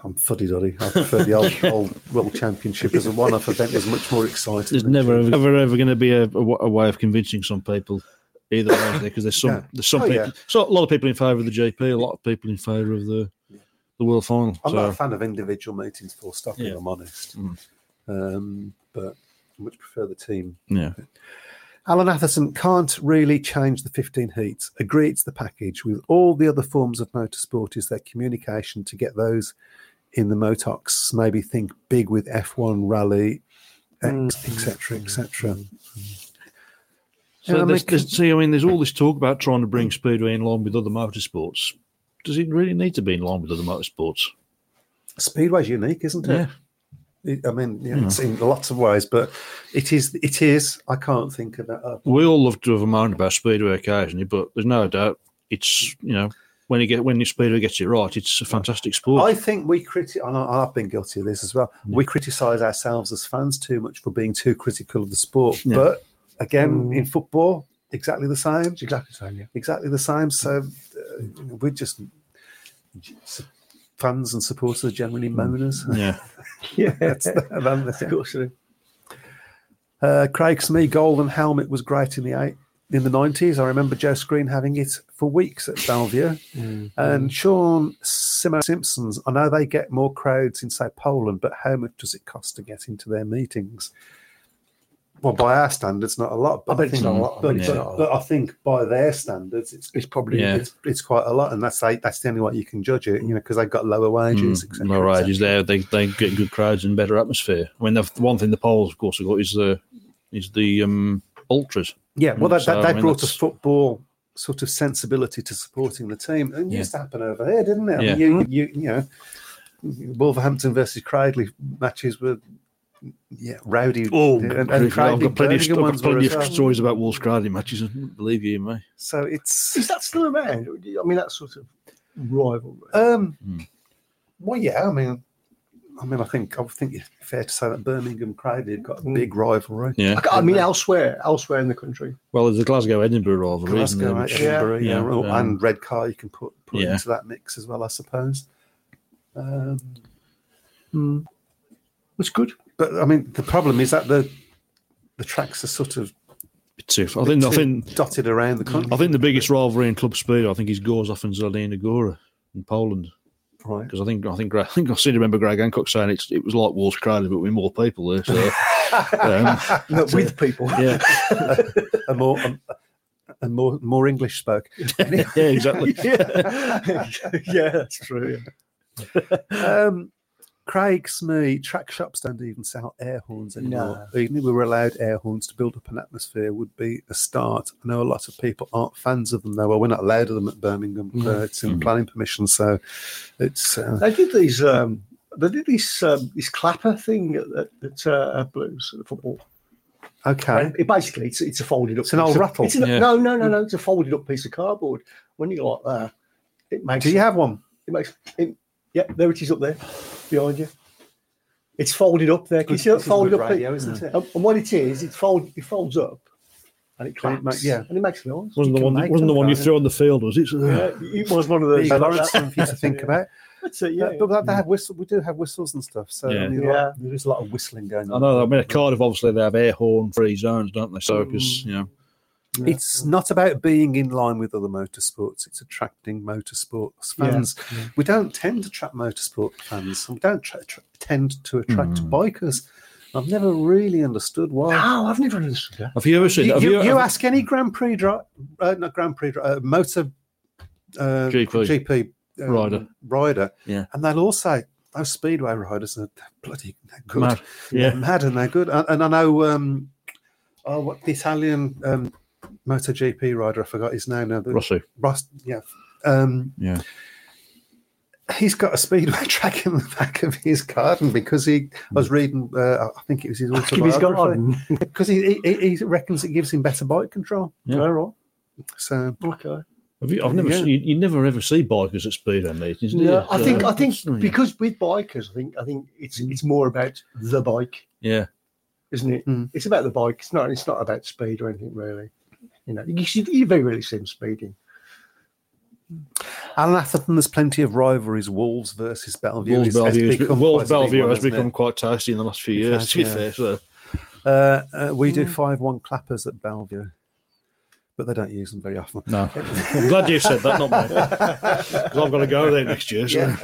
I'm fuddy duddy. I prefer the old, [LAUGHS] old World Championship as a one-off event. Was much more exciting. There's never ever, ever, ever going to be a, a, a way of convincing some people either way, because there's some Yeah. there's some Oh, people, yeah. so a lot of people in favour of the GP, a lot of people in favour of the the World Final. I'm not a fan of individual meetings. Full stop. Yeah. If I'm honest, Mm. um, but I much prefer the team yeah, Alan Atherton can't really change the 15 heats. Agree it's the package. With all the other forms of motorsport, is their communication to get those in the Motox. Maybe think big with F1 rally, etc., mm. etc. Mm. So Yeah, I there's, there's, see, I mean, there's all this talk about trying to bring speedway in line with other motorsports. Does it really need to be in line with other motorsports? Speedway's unique, isn't it? Yeah. It- I mean, yeah, it's in lots of ways, but it is. It is. I can't think of that. up. We all love to have a moan about speedway occasionally, but there's no doubt it's you know when you get when your speedway gets it right, it's a fantastic sport. I think we criti- and I- I've been guilty of this as well. We criticise ourselves as fans too much for being too critical of the sport. Yeah. But again, in football, exactly the same. It's exactly the same, yeah. Exactly the same. So uh, we're just fans and supporters are generally moaners. yeah, [LAUGHS] Yeah, That's the, that's [LAUGHS] of course. it Uh, Craig Smith golden helmet was great in the eight, in the nineties. I remember Joe Screen having it for weeks at Belle Vue, and Sean Simo Simpsons. I know they get more crowds in say Poland, but how much does it cost to get into their meetings? Well, by our standards, not a lot. But I bet it's think, not a lot. I But, bet but- not a lot. but I think by their standards, it's It's probably Yeah. it's, it's quite a lot, and that's like, that's the only way you can judge it. You know, because they've got lower wages, etc. no right is there. They they get good crowds and better atmosphere. I mean, the one thing the Poles, of course, have got is the is the um, ultras. Yeah, well, that, So, that, I they mean, brought a football sort of sensibility to supporting the team. And it Yeah. used to happen over here, didn't it? I Yeah. mean, you, you, you know, Wolverhampton versus Cradley matches were yeah rowdy. and, and I've got plenty, of, I've got plenty of well. stories about Wolves Cradley matches. Believe you me. So it's Is that still around? I mean, that sort of rivalry. um, Hmm. well, yeah. I mean, I mean, I think I think it's fair to say that Birmingham Cradley have got a Mm. big rivalry. Yeah. I mean, elsewhere, elsewhere in the country. Well, there's the Glasgow Edinburgh rivalry, isn't there? Glasgow, which- Edinburgh, yeah, Yeah, or- um, and Redcar you can put, put Yeah. into that mix as well, I suppose. Um, It's good. But I mean, the problem is that the the tracks are sort of too- I think I think dotted around the country. I think the biggest rivalry in club speed, I think, is Gorzów and Zielona Góra in Poland. right. Because I think I think [LAUGHS] I think I seem to remember Greg Hancock saying it's, it was like Wolves Cradley, but with more people there. So [LAUGHS] um, No, with people. yeah, [LAUGHS] and more um, and more more English spoke. yeah, exactly. yeah. yeah, that's true. Um, Craig Smith track shops don't even sell air horns anymore. Even if we were allowed air horns to build up an atmosphere, would be a start. I know a lot of people aren't fans of them though. Well, we're not allowed of them at Birmingham. Mm. Uh, it's in planning permission, so it's uh, They did these. Um, they did this um, this clapper thing at, at, at uh, Blues at football. okay. And it basically, it's, it's a folded up. It's an old piece of- rattle. It's an, Yeah. No, no, no, no. It's a folded up piece of cardboard. When you go like that, it makes. Do you have one? It makes. It, yeah, there it is up there, behind you. It's folded up there. Can you see that folded up? radio, isn't it? And, and what it is, it fold, it folds up, and it And it claps. yeah. and it makes noise. wasn't the one wasn't the them, one you can't threw on the field, was it? Yeah, it was one of those. Big Lawrence, something for you to think [LAUGHS] about. That's it. Yeah, Yeah, but they have whistle. We do have whistles and stuff. So Yeah. I mean, Yeah. like, there is a lot of whistling going on. I know. I mean, at Cardiff, obviously, they have air horn free zones, don't they? So, because mm. you know, isn't? It's not about being in line with other motorsports. It's attracting motorsports Yeah, fans. We don't tend to attract motorsport fans. We don't tra- tra- tend to attract Hmm. bikers. I've never really understood why. Oh, I've never understood that. Have you ever seen? You, have you, you, you have- ask any Grand Prix, dri- uh, not Grand Prix, dri- uh, motor uh, GP. GP um, Rider. rider, Yeah. and they'll all say those speedway riders are bloody they're good, Mad. They're Yeah. mad, and they're good. And, and I know, um, oh, what the Italian um, MotoGP rider? I forgot his name now. the- Rossi. Ross, yeah. Um, Yeah. he's got a speedway [LAUGHS] track in the back of his garden because he I was reading. Uh, I think it was his Give autobiography because [LAUGHS] he, he he reckons it gives him better bike control. Yeah. All right. So Okay. Have you, I've never Yeah. seen, you, you never ever see bikers at speedway meetings, do you? No, I So- think I think Yeah. because with bikers, I think I think it's it's more about the bike, yeah, isn't it? Mm. It's about the bike. It's not it's not about speed or anything really. You know, you, you very rarely see them speeding. Alan Atherton, there's plenty of rivalries. Wolves versus Belle Vue. Wolves is- has Belle Vue, has become become, Wolves quite Belle Vue one, has become it? quite tasty in the last few It years. has, to be yeah. fair, so Uh, uh, we Mm. do five one clappers at Belle Vue, but they don't use them very often. no. I'm glad you said that, not me, [LAUGHS] because I've got to go there next year. So.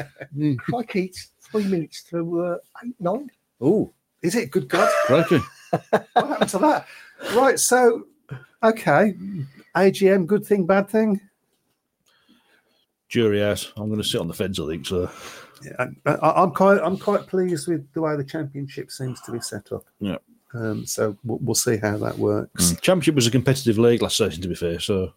Crikey, it's three minutes to uh, eight nine. Oh, is it? Good God, Crikey. [LAUGHS] what happened to that? Right, so okay, AGM, good thing, bad thing. Jury out. I'm going to sit on the fence, I think. So Yeah, I, I'm quite, I'm quite pleased with the way the championship seems to be set up. Yeah. Um, so we'll, we'll see how that works. Championship was a competitive league last season, to be fair. So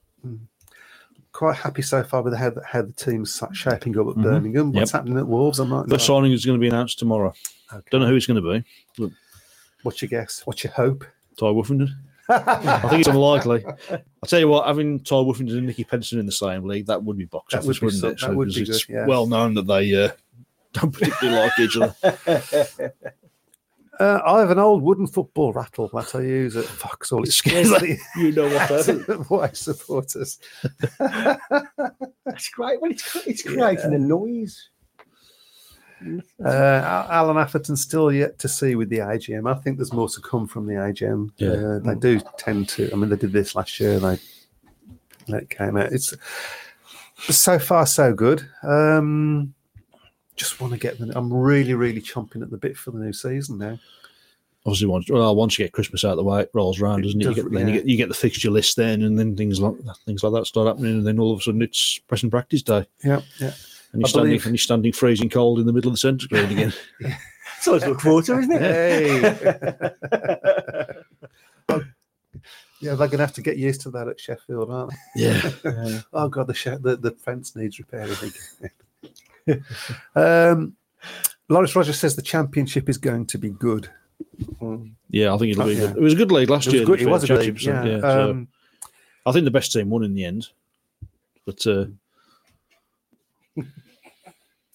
Quite happy so far with how, the- how the team's shaping up at Birmingham. What's Mm-hmm. Yep. happening at Wolves? I'm not. that signing is going to be announced tomorrow. Okay. Don't know who it's going to be. What's your guess? What's your hope? Tai Woffenden. I think it's unlikely. I'll tell you what, having Tai Woffenden and Nicky Pedersen in the same league, that would be box That office, would be wouldn't so- it? that would be it's good, yeah. well known that they uh, [LAUGHS] don't particularly like each other. [LAUGHS] Uh, I have an old wooden football rattle that I use at Foxhall. It scares the you know what that is. [LAUGHS] away supporters. That's great. Well, it's it's creating a noise. Uh, Alan Atherton's still yet to see with the AGM. I think there's more to come from the AGM. Yeah. Uh, they do tend to. I mean, they did this last year. They it came out. It's so far so good. Um, just want to get the. I'm really, really chomping at the bit for the new season now. Obviously, once well, once you get Christmas out of the way, it rolls around, doesn't it? does, you get, then you get you get the fixture list then, and then things like things like that start happening, and then all of a sudden it's press and practice day, Yeah, yeah. And you're standing and you're standing freezing cold in the middle of the centre screen again. It's always forward to, isn't it? Hey. yeah, they're going to have to get used to that at Sheffield, aren't they? yeah, [LAUGHS] Oh god, the sh- the, the fence needs repairing. again. [LAUGHS] um, Lawrence Rogers says the championship is going to be good. yeah. I think it'll be. Oh, yeah. good. It was a good league last It year. good. It was a good league, yeah. so Um, I think the best team won in the end, but uh,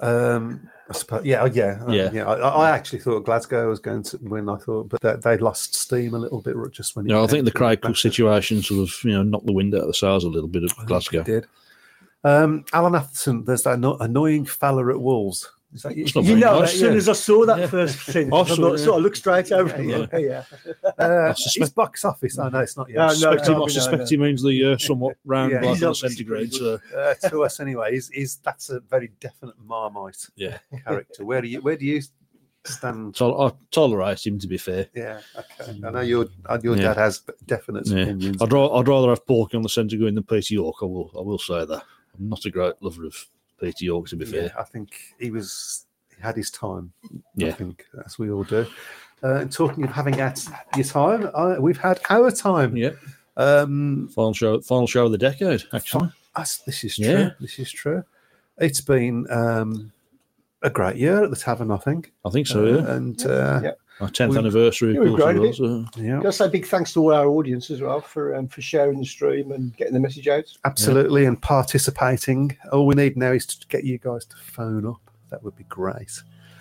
um, I suppose, yeah, yeah, uh, Yeah. yeah. I, I actually thought Glasgow was going to win. I thought, but they, they lost steam a little bit just when. know, I think the to Craig Cook situation sort of you know knocked the wind out of the sails a little bit of Glasgow. Did. Um, Alan Atherton, there's that anno- annoying fella at Wolves. That you? It's You know, nice, as soon yeah. as I saw that Yeah. first [LAUGHS] sentence, I I thought, it, sort of looked straight over. Yeah, him. [LAUGHS] Yeah, Uh, suspect- it's box office. Oh no, it's not yet. No, no, suspect, him, no, I suspect no. he means the uh, somewhat round Yeah, bloke the centigrade. So uh, to us anyway, is is that's a very definite Marmite yeah, [LAUGHS] character. Where do you where do you stand? so I tolerate him to be fair. Yeah, okay. I know your uh, your dad has definite opinions. I'd, ra- I'd rather have Porky on the going than Peter York. I will. I will say that. I'm not a great lover of Peter York to be Yeah, fair. I think he was he had his time. Yeah, I Yeah. think as we all do. Uh, and talking of having had your time, uh, we've had our time. Yeah. Um, Final show. Final show of the decade. Actually. us- this is true. Yeah. This is true. It's been um, a great year at the tavern, I think. I think so. Uh, Yeah. and uh, Yeah. Our tenth We've- anniversary. yeah, Of we've course, grown a it was, uh, yeah, Got to say big thanks to all our audience as well for um, for sharing the stream and getting the message out. absolutely, and participating. All we need now is to get you guys to phone up. That would be great.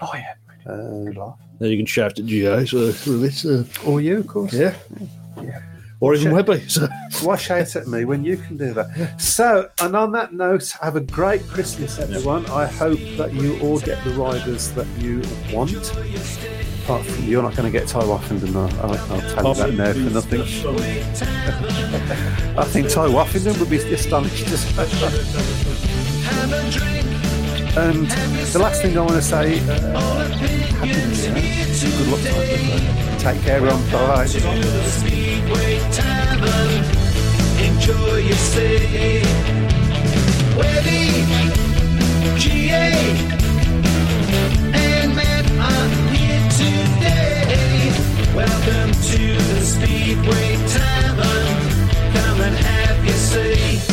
Oh yeah, Uh, good laugh. There you can shout at GA. So with this, uh, or you, of course. yeah. Or even Webby. So. Why shout at me when you can do that? So, and on that note, have a great Christmas, everyone. I hope that you all get the riders that you want. Apart from you're not going to get Tai Woffenden. I'll, I'll, tell you that now for nothing. [LAUGHS] I think Tai Woffenden would be astonished. and the last thing I want to say, uh, Year. Good luck to. Take care, on. Bye. Enjoy your stay. Weddy, GA, Welcome to the Speedway Tavern. Come and have your say.